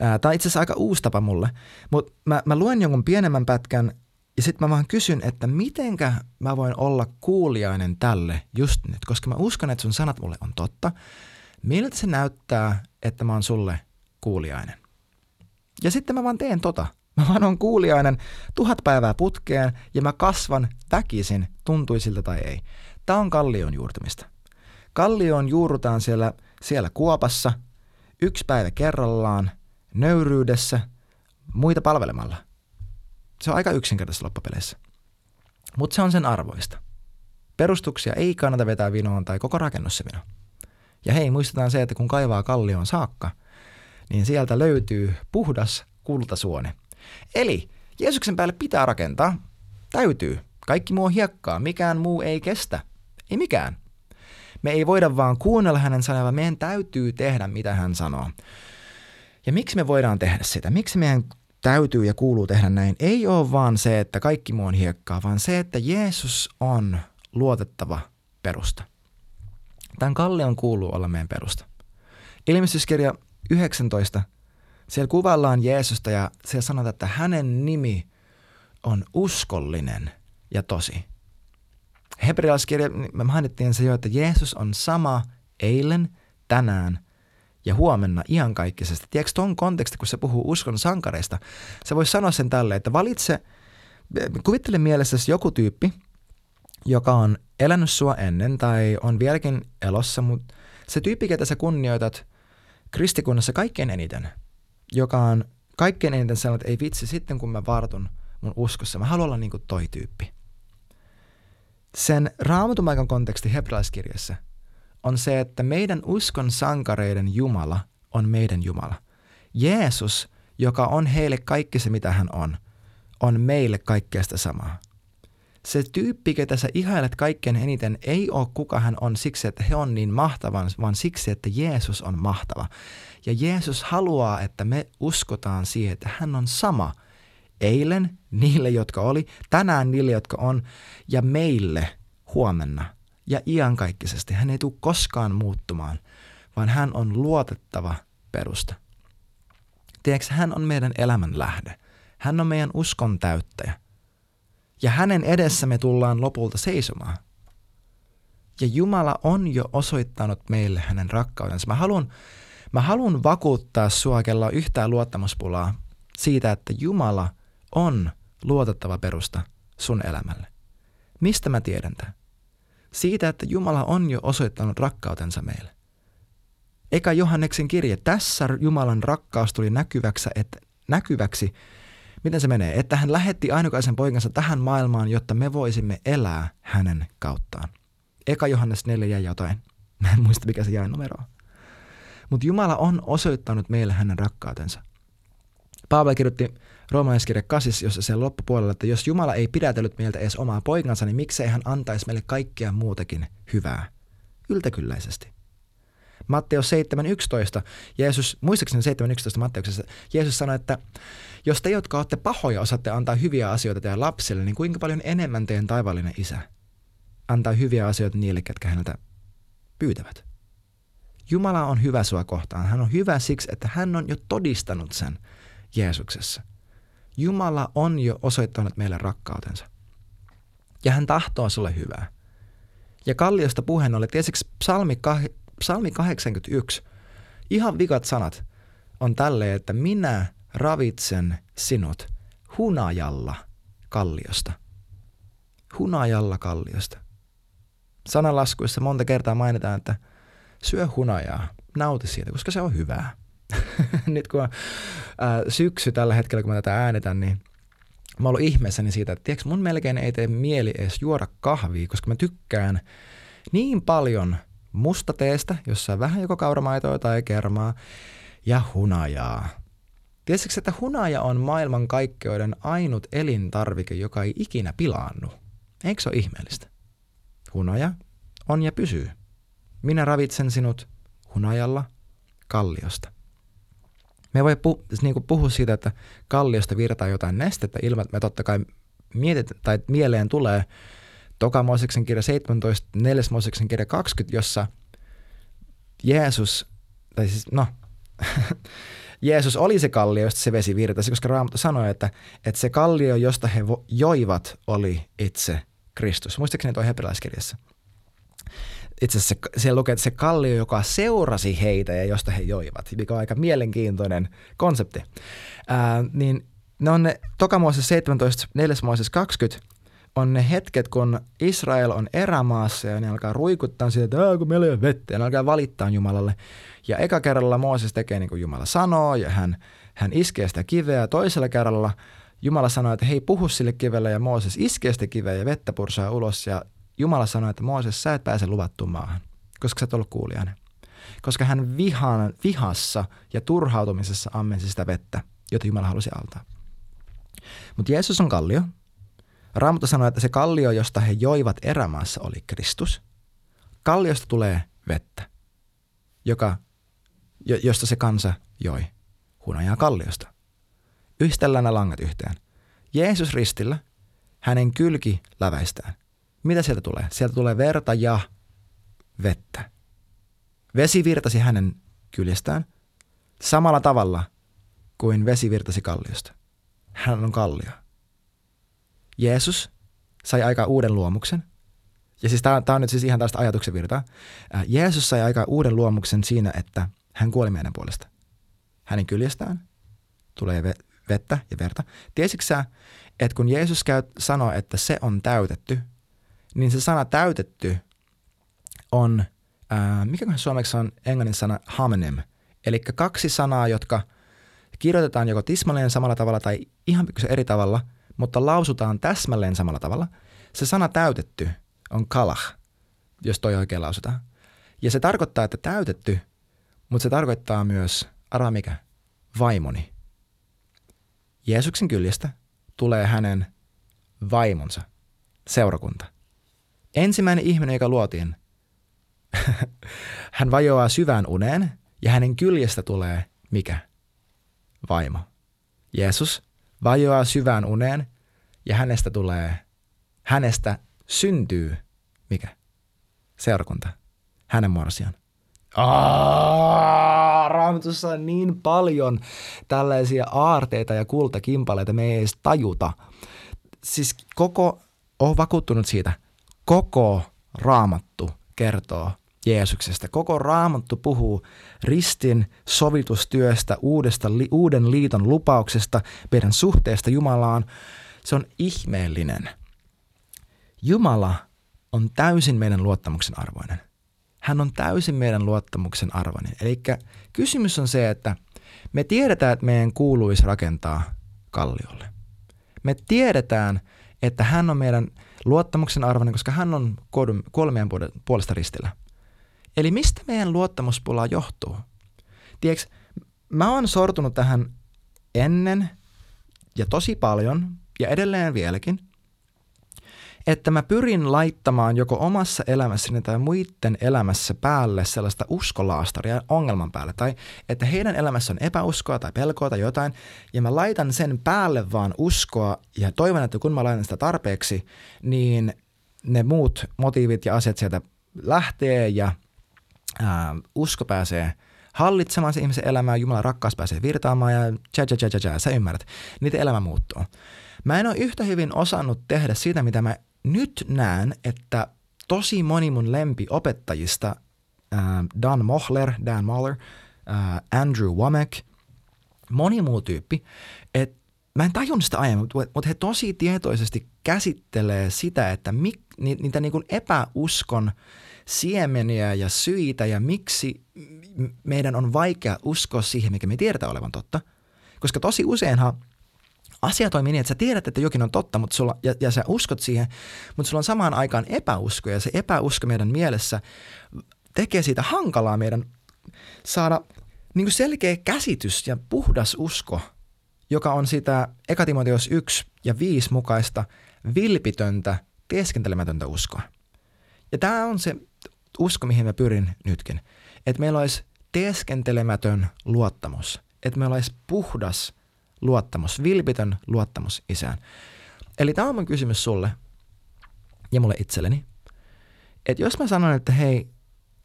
Tämä on itse asiassa aika uusi tapa mulle, mutta mä, mä luen jonkun pienemmän pätkän ja sitten mä vaan kysyn, että mitenkä mä voin olla kuuliainen tälle just nyt, koska mä uskon, että sun sanat mulle on totta. Miltä se näyttää, että mä oon sulle kuuliainen? Ja sitten mä vaan teen tota. Mä vaan on kuuliainen tuhat päivää putkeen ja mä kasvan väkisin, tuntui siltä tai ei. Tämä on kallion juurtumista. Kallioon juurrutaan siellä, siellä kuopassa, yksi päivä kerrallaan, nöyryydessä, muita palvelemalla. Se on aika yksinkertaisessa loppupeleissä. Mutta se on sen arvoista. Perustuksia ei kannata vetää vinoon tai koko rakennus se vino. Ja hei, muistetaan se, että kun kaivaa kallioon saakka, niin sieltä löytyy puhdas kultasuone. Eli Jeesuksen päälle pitää rakentaa, täytyy. Kaikki muu on hiekkaa, mikään muu ei kestä. Ei mikään. Me ei voida vaan kuunnella hänen sanaa, meidän täytyy tehdä, mitä hän sanoo. Ja miksi me voidaan tehdä sitä? Miksi meidän täytyy ja kuuluu tehdä näin? Ei ole vaan se, että kaikki muu on hiekkaa, vaan se, että Jeesus on luotettava perusta. Tämän kallion kuuluu olla meidän perusta. Ilmestyskirja 19, siellä kuvaillaan Jeesusta ja siellä sanotaan, että hänen nimi on uskollinen ja tosi. Hebrealaiskirja, me mainittiin se jo, että Jeesus on sama eilen, tänään ja huomenna iankaikkisesti. Tiedätkö tuon konteksti, kun se puhuu uskon sankareista, se voisi sanoa sen tälle, että valitse, kuvittele mielessäsi joku tyyppi, joka on elänyt sua ennen tai on vieläkin elossa, mutta se tyyppi, ketä sä kunnioitat kristikunnassa kaikkein eniten, joka on kaikkein eniten sellainen, että ei vitsi, sitten kun mä vartun mun uskossa, mä haluan olla niin kuin toi tyyppi. Sen raamatumaikan konteksti hebrealaiskirjassa on se, että meidän uskon sankareiden Jumala on meidän Jumala. Jeesus, joka on heille kaikki se, mitä hän on, on meille kaikkea sitä samaa. Se tyyppi, ketä sä ihailet kaikkein eniten, ei ole kuka hän on siksi, että he on niin mahtavan, vaan siksi, että Jeesus on mahtava. Ja Jeesus haluaa, että me uskotaan siihen, että hän on sama eilen niille, jotka oli, tänään niille, jotka on, ja meille huomenna ja iankaikkisesti. Hän ei tule koskaan muuttumaan, vaan hän on luotettava perusta. Tiedätkö, hän on meidän elämän lähde. Hän on meidän uskon täyttäjä. Ja hänen edessä me tullaan lopulta seisomaan. Ja Jumala on jo osoittanut meille hänen rakkautensa. Mä haluan, mä haluan vakuuttaa sua, yhtään luottamuspulaa, siitä, että Jumala on luotettava perusta sun elämälle. Mistä mä tiedän tämän? Siitä, että Jumala on jo osoittanut rakkautensa meille. Eka Johanneksen kirje, tässä Jumalan rakkaus tuli näkyväksi, että, näkyväksi, miten se menee, että hän lähetti ainokaisen poikansa tähän maailmaan, jotta me voisimme elää hänen kauttaan. Eka Johannes 4 ja jotain. Mä en muista, mikä se jäi numero Mutta Jumala on osoittanut meille hänen rakkautensa. Paavali kirjoitti roomalaiskirja 8, jossa se loppupuolella, että jos Jumala ei pidätellyt meiltä edes omaa poikansa, niin miksei hän antaisi meille kaikkea muutakin hyvää? Yltäkylläisesti. Matteus 7.11, Jeesus, muistaakseni 7.11 Matteuksessa, Jeesus sanoi, että jos te, jotka olette pahoja, osaatte antaa hyviä asioita teidän lapsille, niin kuinka paljon enemmän teidän taivallinen isä antaa hyviä asioita niille, ketkä häneltä pyytävät. Jumala on hyvä sua kohtaan. Hän on hyvä siksi, että hän on jo todistanut sen Jeesuksessa. Jumala on jo osoittanut meille rakkautensa. Ja hän tahtoo sulle hyvää. Ja kalliosta puheen oli, tiesitkö psalmi, psalmi 81, ihan vikat sanat on tälle, että minä ravitsen sinut hunajalla kalliosta. Hunajalla kalliosta. Sanalaskuissa monta kertaa mainitaan, että syö hunajaa, nauti siitä, koska se on hyvää. nyt kun on ää, syksy tällä hetkellä, kun mä tätä äänetän, niin mä oon ihmeessäni siitä, että tiiäks, mun melkein ei tee mieli edes juoda kahvia, koska mä tykkään niin paljon mustateestä, jossa on vähän joko kauramaitoa tai kermaa, ja hunajaa. Tiesitkö, että hunaja on maailman kaikkeuden ainut elintarvike, joka ei ikinä pilaannu? Eikö se ole ihmeellistä? Hunaja on ja pysyy. Minä ravitsen sinut hunajalla kalliosta. Me voi pu- niin kuin puhua siitä, että kalliosta virtaa jotain nestettä ilman, että me totta kai mietit, tai mieleen tulee Toka Mooseksen kirja 17, 4 Mooseksen kirja 20, jossa Jeesus, tai siis no, Jeesus oli se kallio, josta se vesi virtasi, koska Raamattu sanoi, että, että se kallio, josta he joivat, oli itse Kristus. Muistaakseni tuo hebrealaiskirjassa? Itse asiassa siellä lukee, että se kallio, joka seurasi heitä ja josta he joivat, mikä on aika mielenkiintoinen konsepti. Ää, niin ne on ne Toka 17, 4 20, on ne hetket, kun Israel on erämaassa ja ne alkaa ruikuttaa siitä, että kun meillä ei ole vettä, ja ne alkaa valittaa Jumalalle. Ja eka kerralla Mooses tekee niin kuin Jumala sanoo, ja hän, hän iskee sitä kiveä. Toisella kerralla Jumala sanoo, että hei, puhu sille kivelle, ja Mooses iskee sitä kiveä ja vettä pursaa ulos. Ja Jumala sanoo, että Mooses, sä et pääse luvattuun maahan, koska sä et ollut kuulijainen. Koska hän vihan, vihassa ja turhautumisessa ammensi sitä vettä, jota Jumala halusi altaa. Mutta Jeesus on kallio, Raamattu sanoi, että se kallio, josta he joivat erämaassa, oli Kristus. Kalliosta tulee vettä, joka, josta se kansa joi. Hunajaa kalliosta. Yhdistellään nämä langat yhteen. Jeesus ristillä, hänen kylki läväistään. Mitä sieltä tulee? Sieltä tulee verta ja vettä. Vesi virtasi hänen kyljestään samalla tavalla kuin vesi virtasi kalliosta. Hän on kallio. Jeesus sai aika uuden luomuksen. Ja siis tämä on nyt siis ihan tästä ajatuksen virtaa. Jeesus sai aika uuden luomuksen siinä, että hän kuoli meidän puolesta. Hänen kyljestään tulee vettä ja verta. Tiesitkö sä, että kun Jeesus käy, sanoo, että se on täytetty, niin se sana täytetty on, ää, mikä suomeksi on englannin sana homonym, eli kaksi sanaa, jotka kirjoitetaan joko tismalleen samalla tavalla tai ihan pikkusen eri tavalla – mutta lausutaan täsmälleen samalla tavalla. Se sana täytetty on kalah, jos toi oikein lausutaan. Ja se tarkoittaa, että täytetty, mutta se tarkoittaa myös, arvaa mikä, vaimoni. Jeesuksen kyljestä tulee hänen vaimonsa, seurakunta. Ensimmäinen ihminen, joka luotiin, hän vajoaa syvään uneen ja hänen kyljestä tulee mikä? Vaimo. Jeesus vajoaa syvään uneen ja hänestä tulee, hänestä syntyy, mikä? Seurakunta. Hänen morsian. Raamatussa on niin paljon tällaisia aarteita ja kultakimpaleita, me ei edes tajuta. Siis koko, on vakuuttunut siitä, koko raamattu kertoo Jeesuksesta. Koko raamattu puhuu ristin sovitustyöstä, uudesta, uuden liiton lupauksesta, meidän suhteesta Jumalaan. Se on ihmeellinen. Jumala on täysin meidän luottamuksen arvoinen. Hän on täysin meidän luottamuksen arvoinen. Eli kysymys on se, että me tiedetään, että meidän kuuluisi rakentaa kalliolle. Me tiedetään, että hän on meidän luottamuksen arvoinen, koska hän on kolmeen puolesta ristillä. Eli mistä meidän luottamuspula johtuu? Tiedätkö, mä oon sortunut tähän ennen ja tosi paljon ja edelleen vieläkin, että mä pyrin laittamaan joko omassa elämässäni tai muiden elämässä päälle sellaista uskolaastaria ongelman päälle. Tai että heidän elämässä on epäuskoa tai pelkoa tai jotain, ja mä laitan sen päälle vaan uskoa, ja toivon, että kun mä laitan sitä tarpeeksi, niin ne muut motiivit ja asiat sieltä lähtee, ja ää, usko pääsee hallitsemaan se ihmisen elämää, Jumalan rakkaus pääsee virtaamaan ja tja, tja, tja, tja, sä ymmärrät, niitä elämä muuttuu. Mä en ole yhtä hyvin osannut tehdä sitä, mitä mä nyt näen, että tosi moni mun lempiopettajista, ää, Dan Mohler, Dan Mahler, ää, Andrew Womack, moni muu tyyppi, että mä en tajunnut sitä aiemmin, mutta he tosi tietoisesti käsittelee sitä, että mik, niitä niin kuin epäuskon siemeniä ja syitä ja miksi meidän on vaikea uskoa siihen, mikä me tiedetään olevan totta. Koska tosi useinhan asia toimii niin, että sä tiedät, että jokin on totta mutta sulla, ja, ja sä uskot siihen, mutta sulla on samaan aikaan epäusko ja se epäusko meidän mielessä tekee siitä hankalaa meidän saada niin kuin selkeä käsitys ja puhdas usko, joka on sitä Ekatimoteos 1 ja 5 mukaista vilpitöntä, teeskentelemätöntä uskoa. Ja tämä on se usko, mihin mä pyrin nytkin. Että meillä olisi teeskentelemätön luottamus. Että meillä olisi puhdas luottamus, vilpitön luottamus isään. Eli tämä on kysymys sulle ja mulle itselleni. Että jos mä sanon, että hei,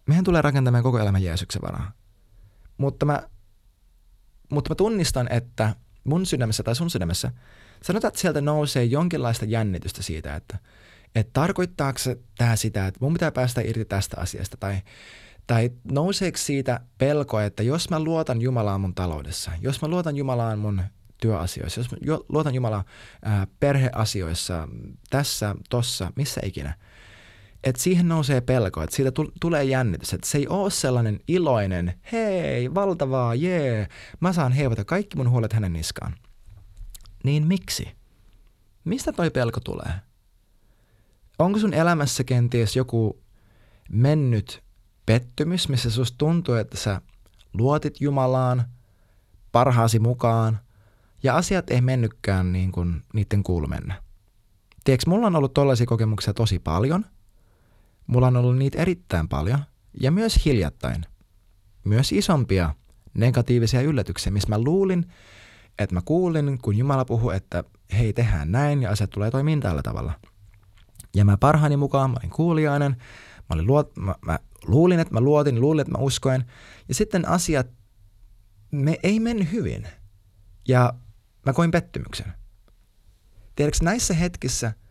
mehän tulee rakentamaan koko elämän Jeesuksen varaa. Mutta mä, mutta mä tunnistan, että mun sydämessä tai sun sydämessä, sanotaan, että sieltä nousee jonkinlaista jännitystä siitä, että, että tarkoittaako se tämä sitä, että mun pitää päästä irti tästä asiasta, tai, tai nouseeko siitä pelko, että jos mä luotan Jumalaan mun taloudessa, jos mä luotan Jumalaan mun työasioissa, jos luotan Jumalaan ää, perheasioissa, tässä, tossa, missä ikinä – että siihen nousee pelko, että siitä tulee jännitys, että se ei ole sellainen iloinen, hei, valtavaa, jee, mä saan heivata kaikki mun huolet hänen niskaan. Niin miksi? Mistä toi pelko tulee? Onko sun elämässä kenties joku mennyt pettymys, missä susta tuntuu, että sä luotit Jumalaan parhaasi mukaan ja asiat ei mennytkään niin kuin niiden kuulu mennä? Tiedätkö, mulla on ollut tollaisia kokemuksia tosi paljon – Mulla on ollut niitä erittäin paljon ja myös hiljattain. Myös isompia negatiivisia yllätyksiä, missä mä luulin, että mä kuulin, kun Jumala puhuu, että hei, tehdään näin ja asiat tulee toimimaan tällä tavalla. Ja mä parhaani mukaan, mä olin kuulijainen, mä, olin luot, mä, mä luulin, että mä luotin, luulin, että mä uskoin. Ja sitten asiat, me ei mennyt hyvin. Ja mä koin pettymyksen. Tiedätkö, näissä hetkissä –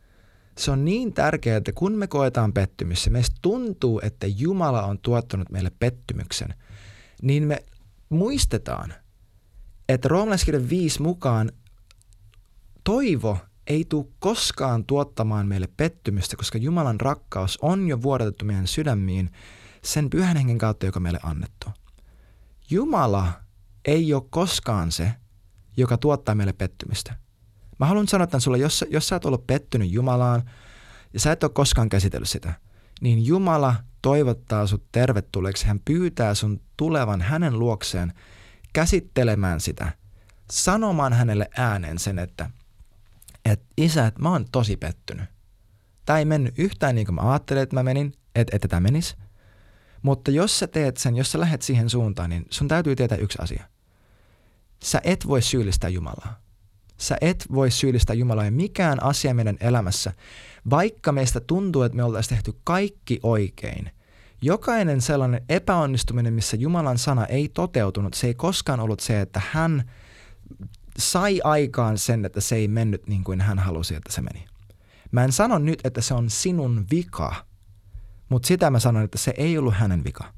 se on niin tärkeää, että kun me koetaan pettymys, meistä tuntuu, että Jumala on tuottanut meille pettymyksen, niin me muistetaan, että roomalaiskirjan 5 mukaan toivo ei tule koskaan tuottamaan meille pettymystä, koska Jumalan rakkaus on jo vuodatettu meidän sydämiin sen pyhän hengen kautta, joka meille annettu. Jumala ei ole koskaan se, joka tuottaa meille pettymystä. Mä haluan sanoa tämän sulle, jos, jos sä oot ollut pettynyt Jumalaan ja sä et ole koskaan käsitellyt sitä, niin Jumala toivottaa sut tervetulleeksi. Hän pyytää sun tulevan hänen luokseen käsittelemään sitä, sanomaan hänelle ääneen sen, että, että isä, että mä oon tosi pettynyt. Tämä ei mennyt yhtään niin kuin mä ajattelin, että mä menin, että, että tämä menisi. Mutta jos sä teet sen, jos sä lähdet siihen suuntaan, niin sun täytyy tietää yksi asia. Sä et voi syyllistää Jumalaa. Sä et voi syyllistää Jumalaa ja mikään asia meidän elämässä, vaikka meistä tuntuu, että me oltaisiin tehty kaikki oikein. Jokainen sellainen epäonnistuminen, missä Jumalan sana ei toteutunut, se ei koskaan ollut se, että hän sai aikaan sen, että se ei mennyt niin kuin hän halusi, että se meni. Mä en sano nyt, että se on sinun vika, mutta sitä mä sanon, että se ei ollut hänen vika.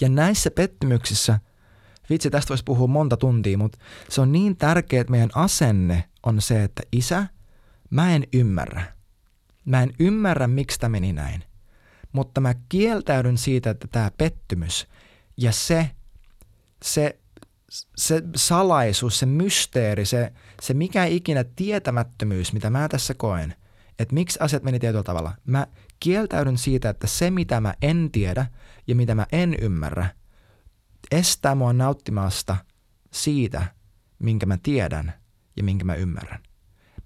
Ja näissä pettymyksissä – vitsi, tästä voisi puhua monta tuntia, mutta se on niin tärkeää, että meidän asenne on se, että isä, mä en ymmärrä. Mä en ymmärrä, miksi tämä meni näin. Mutta mä kieltäydyn siitä, että tämä pettymys ja se, se, se salaisuus, se mysteeri, se, se mikä ikinä tietämättömyys, mitä mä tässä koen, että miksi asiat meni tietyllä tavalla. Mä kieltäydyn siitä, että se mitä mä en tiedä ja mitä mä en ymmärrä – estää mua nauttimasta siitä, minkä mä tiedän ja minkä mä ymmärrän.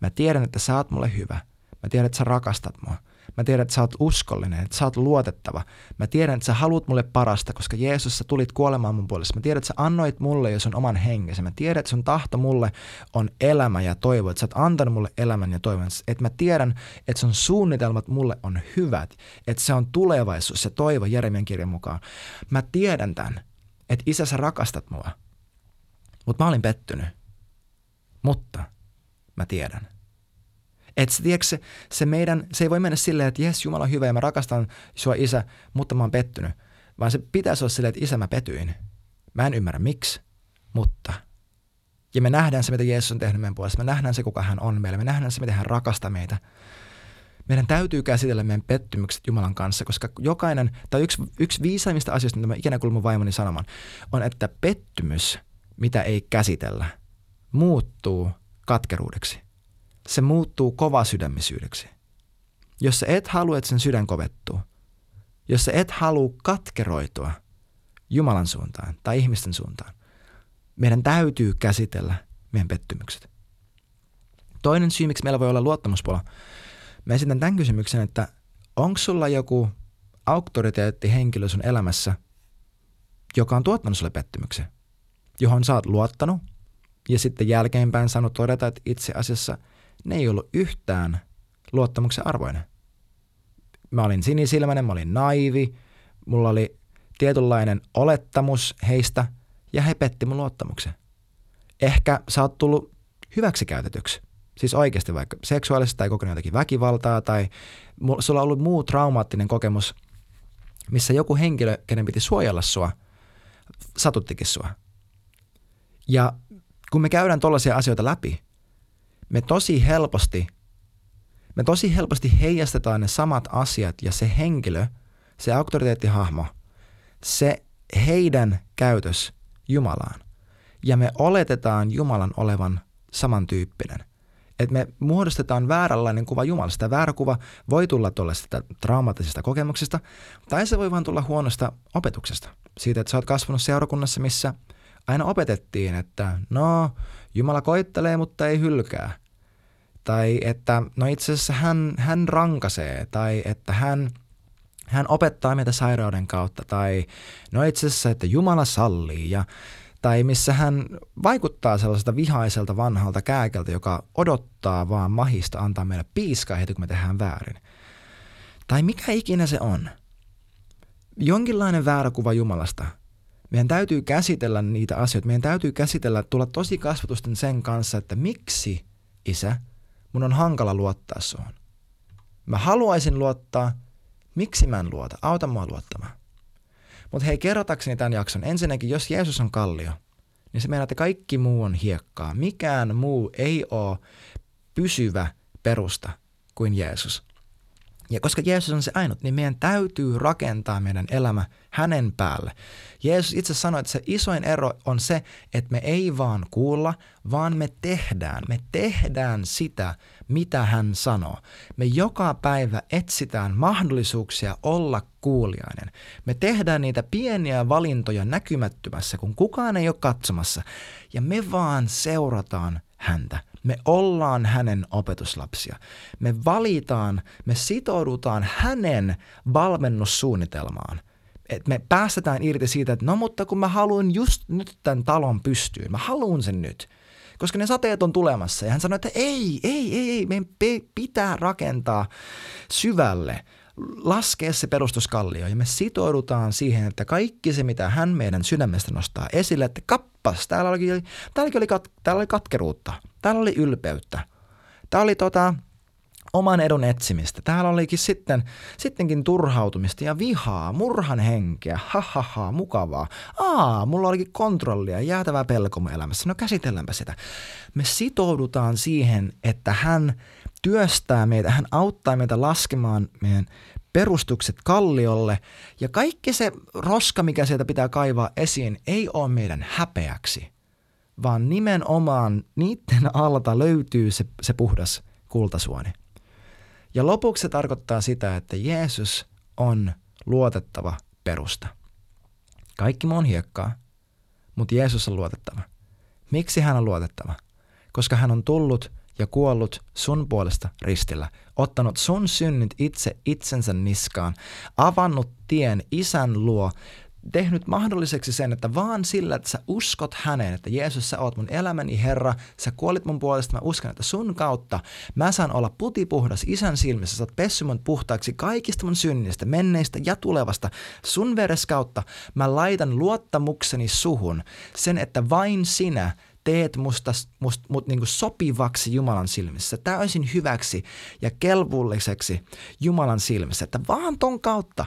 Mä tiedän, että sä oot mulle hyvä. Mä tiedän, että sä rakastat mua. Mä tiedän, että sä oot uskollinen, että sä oot luotettava. Mä tiedän, että sä haluat mulle parasta, koska Jeesus, sä tulit kuolemaan mun puolesta. Mä tiedän, että sä annoit mulle jo sun oman hengesi. Mä tiedän, että sun tahto mulle on elämä ja toivo. Että sä oot antanut mulle elämän ja toivon. Että mä tiedän, että sun suunnitelmat mulle on hyvät. Että se on tulevaisuus, se toivo Jeremian kirjan mukaan. Mä tiedän tämän että isä sä rakastat mua. Mutta mä olin pettynyt. Mutta mä tiedän. Että se, tiedätkö, se, se, meidän, se ei voi mennä silleen, että jes, Jumala on hyvä ja mä rakastan sua isä, mutta mä oon pettynyt. Vaan se pitäisi olla silleen, että isä mä petyin. Mä en ymmärrä miksi, mutta. Ja me nähdään se, mitä Jeesus on tehnyt meidän puolesta. Me nähdään se, kuka hän on meille. Me nähdään se, miten hän rakastaa meitä meidän täytyy käsitellä meidän pettymykset Jumalan kanssa, koska jokainen, tai yksi, yksi viisaimmista asioista, mitä mä ikinä kuulun vaimoni sanomaan, on, että pettymys, mitä ei käsitellä, muuttuu katkeruudeksi. Se muuttuu kovasydämisyydeksi. Jos sä et halua, että sen sydän kovettuu, jos sä et halua katkeroitua Jumalan suuntaan tai ihmisten suuntaan, meidän täytyy käsitellä meidän pettymykset. Toinen syy, miksi meillä voi olla luottamuspula, mä esitän tämän kysymyksen, että onko sulla joku auktoriteettihenkilö sun elämässä, joka on tuottanut sulle pettymyksen, johon sä oot luottanut, ja sitten jälkeenpäin saanut todeta, että itse asiassa ne ei ollut yhtään luottamuksen arvoinen. Mä olin sinisilmäinen, mä olin naivi, mulla oli tietynlainen olettamus heistä, ja he petti mun luottamuksen. Ehkä sä oot tullut hyväksikäytetyksi. Siis oikeasti vaikka seksuaalisesti tai kokenut jotakin väkivaltaa tai sulla on ollut muu traumaattinen kokemus, missä joku henkilö, kenen piti suojella sua, satuttikin sua. Ja kun me käydään tollaisia asioita läpi, me tosi helposti, me tosi helposti heijastetaan ne samat asiat ja se henkilö, se auktoriteettihahmo, se heidän käytös Jumalaan. Ja me oletetaan Jumalan olevan samantyyppinen. Että me muodostetaan vääränlainen kuva Jumalasta. Väärä kuva voi tulla tuollaisesta traumaattisesta kokemuksesta, tai se voi vaan tulla huonosta opetuksesta. Siitä, että sä oot kasvanut seurakunnassa, missä aina opetettiin, että no, Jumala koittelee, mutta ei hylkää. Tai että no itse asiassa hän, hän rankasee, tai että hän, hän opettaa meitä sairauden kautta, tai no itse asiassa, että Jumala sallii. Ja tai missä hän vaikuttaa sellaiselta vihaiselta vanhalta kääkeltä, joka odottaa vaan mahista antaa meille piiskaa heti, kun me tehdään väärin. Tai mikä ikinä se on. Jonkinlainen väärä kuva Jumalasta. Meidän täytyy käsitellä niitä asioita. Meidän täytyy käsitellä, tulla tosi kasvatusten sen kanssa, että miksi, isä, mun on hankala luottaa suhun. Mä haluaisin luottaa, miksi mä en luota? Auta mua luottamaan. Mutta hei, kerrotakseni tämän jakson. Ensinnäkin, jos Jeesus on kallio, niin se meidän, että kaikki muu on hiekkaa. Mikään muu ei ole pysyvä perusta kuin Jeesus. Ja koska Jeesus on se ainut, niin meidän täytyy rakentaa meidän elämä hänen päälle. Jeesus itse sanoi, että se isoin ero on se, että me ei vaan kuulla, vaan me tehdään. Me tehdään sitä, mitä hän sanoo. Me joka päivä etsitään mahdollisuuksia olla kuulijainen. Me tehdään niitä pieniä valintoja näkymättömässä, kun kukaan ei ole katsomassa. Ja me vaan seurataan häntä. Me ollaan hänen opetuslapsia. Me valitaan, me sitoudutaan hänen valmennussuunnitelmaan. Et me päästetään irti siitä, että no mutta kun mä haluan just nyt tämän talon pystyyn, mä haluan sen nyt. Koska ne sateet on tulemassa. Ja hän sanoi, että ei, ei, ei, ei, meidän pitää rakentaa syvälle laskea se perustuskallio ja me sitoudutaan siihen, että kaikki se, mitä hän meidän sydämestä nostaa esille, että kappas, täällä oli, täällä oli, täällä oli katkeruutta, täällä oli ylpeyttä, täällä oli tota, oman edun etsimistä. Täällä olikin sitten, sittenkin turhautumista ja vihaa, murhan henkeä, ha, ha, ha mukavaa. Aa, mulla olikin kontrollia, jäätävää pelko mun elämässä. No käsitelläänpä sitä. Me sitoudutaan siihen, että hän työstää meitä, hän auttaa meitä laskemaan meidän perustukset kalliolle ja kaikki se roska, mikä sieltä pitää kaivaa esiin, ei ole meidän häpeäksi, vaan nimenomaan niiden alta löytyy se, se puhdas kultasuoni. Ja lopuksi se tarkoittaa sitä, että Jeesus on luotettava perusta. Kaikki muu on hiekkaa, mutta Jeesus on luotettava. Miksi hän on luotettava? Koska hän on tullut ja kuollut sun puolesta ristillä, ottanut sun synnit itse itsensä niskaan, avannut tien isän luo, tehnyt mahdolliseksi sen, että vaan sillä, että sä uskot häneen, että Jeesus, sä oot mun elämäni Herra, sä kuolit mun puolesta, mä uskon, että sun kautta mä saan olla putipuhdas isän silmissä, sä oot pessy mun puhtaaksi kaikista mun synnistä, menneistä ja tulevasta. Sun veres kautta mä laitan luottamukseni suhun, sen, että vain sinä teet musta, must, mut niin sopivaksi Jumalan silmissä, täysin hyväksi ja kelvolliseksi Jumalan silmissä, että vaan ton kautta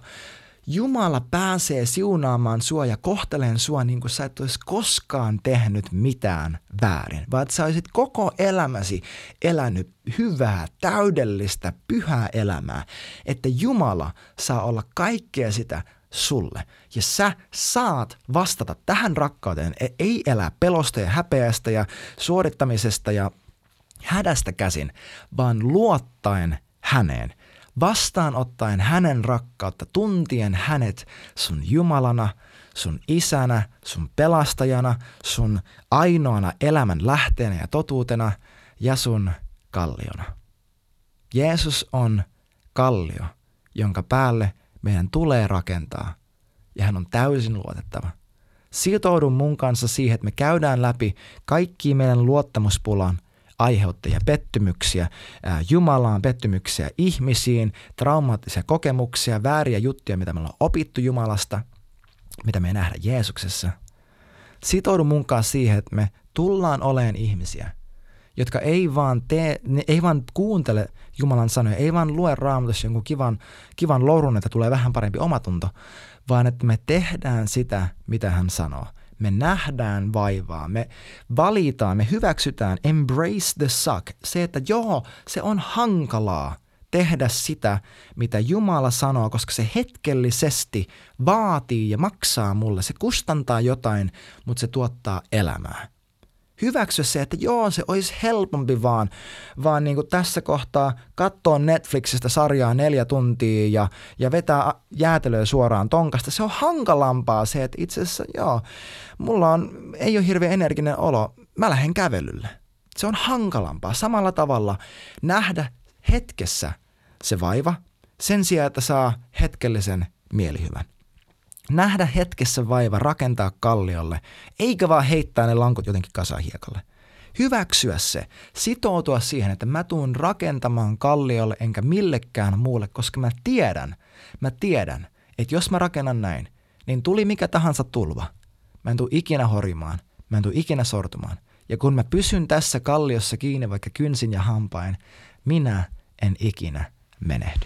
Jumala pääsee siunaamaan sua ja kohteleen sua niin kuin sä et olisi koskaan tehnyt mitään väärin, vaan että sä olisit koko elämäsi elänyt hyvää, täydellistä, pyhää elämää, että Jumala saa olla kaikkea sitä sulle. Ja sä saat vastata tähän rakkauteen, e- ei elää pelosta ja häpeästä ja suorittamisesta ja hädästä käsin, vaan luottaen häneen vastaanottaen hänen rakkautta, tuntien hänet sun Jumalana, sun isänä, sun pelastajana, sun ainoana elämän lähteenä ja totuutena ja sun kalliona. Jeesus on kallio, jonka päälle meidän tulee rakentaa, ja hän on täysin luotettava. Sitoudu mun kanssa siihen, että me käydään läpi kaikki meidän luottamuspulan aiheuttajia pettymyksiä, Jumalaan pettymyksiä, ihmisiin, traumaattisia kokemuksia, vääriä juttuja, mitä me ollaan opittu Jumalasta, mitä me ei nähdä Jeesuksessa. Sitoudu mun kanssa siihen, että me tullaan oleen ihmisiä, jotka ei vaan, tee, ne ei vaan kuuntele Jumalan sanoja, ei vaan lue raamatussa jonkun kivan, kivan lourun, että tulee vähän parempi omatunto, vaan että me tehdään sitä, mitä hän sanoo. Me nähdään vaivaa, me valitaan, me hyväksytään, embrace the suck. Se, että joo, se on hankalaa tehdä sitä, mitä Jumala sanoo, koska se hetkellisesti vaatii ja maksaa mulle. Se kustantaa jotain, mutta se tuottaa elämää hyväksyä se, että joo, se olisi helpompi vaan, vaan niin kuin tässä kohtaa katsoa Netflixistä sarjaa neljä tuntia ja, ja vetää jäätelöä suoraan tonkasta. Se on hankalampaa se, että itse asiassa joo, mulla on, ei ole hirveän energinen olo, mä lähden kävelylle. Se on hankalampaa. Samalla tavalla nähdä hetkessä se vaiva sen sijaan, että saa hetkellisen mielihyvän nähdä hetkessä vaiva rakentaa kalliolle, eikä vaan heittää ne lankut jotenkin kasahiekalle. Hyväksyä se, sitoutua siihen, että mä tuun rakentamaan kalliolle enkä millekään muulle, koska mä tiedän, mä tiedän, että jos mä rakennan näin, niin tuli mikä tahansa tulva. Mä en tuu ikinä horimaan, mä en tuu ikinä sortumaan. Ja kun mä pysyn tässä kalliossa kiinni vaikka kynsin ja hampain, minä en ikinä menehdy.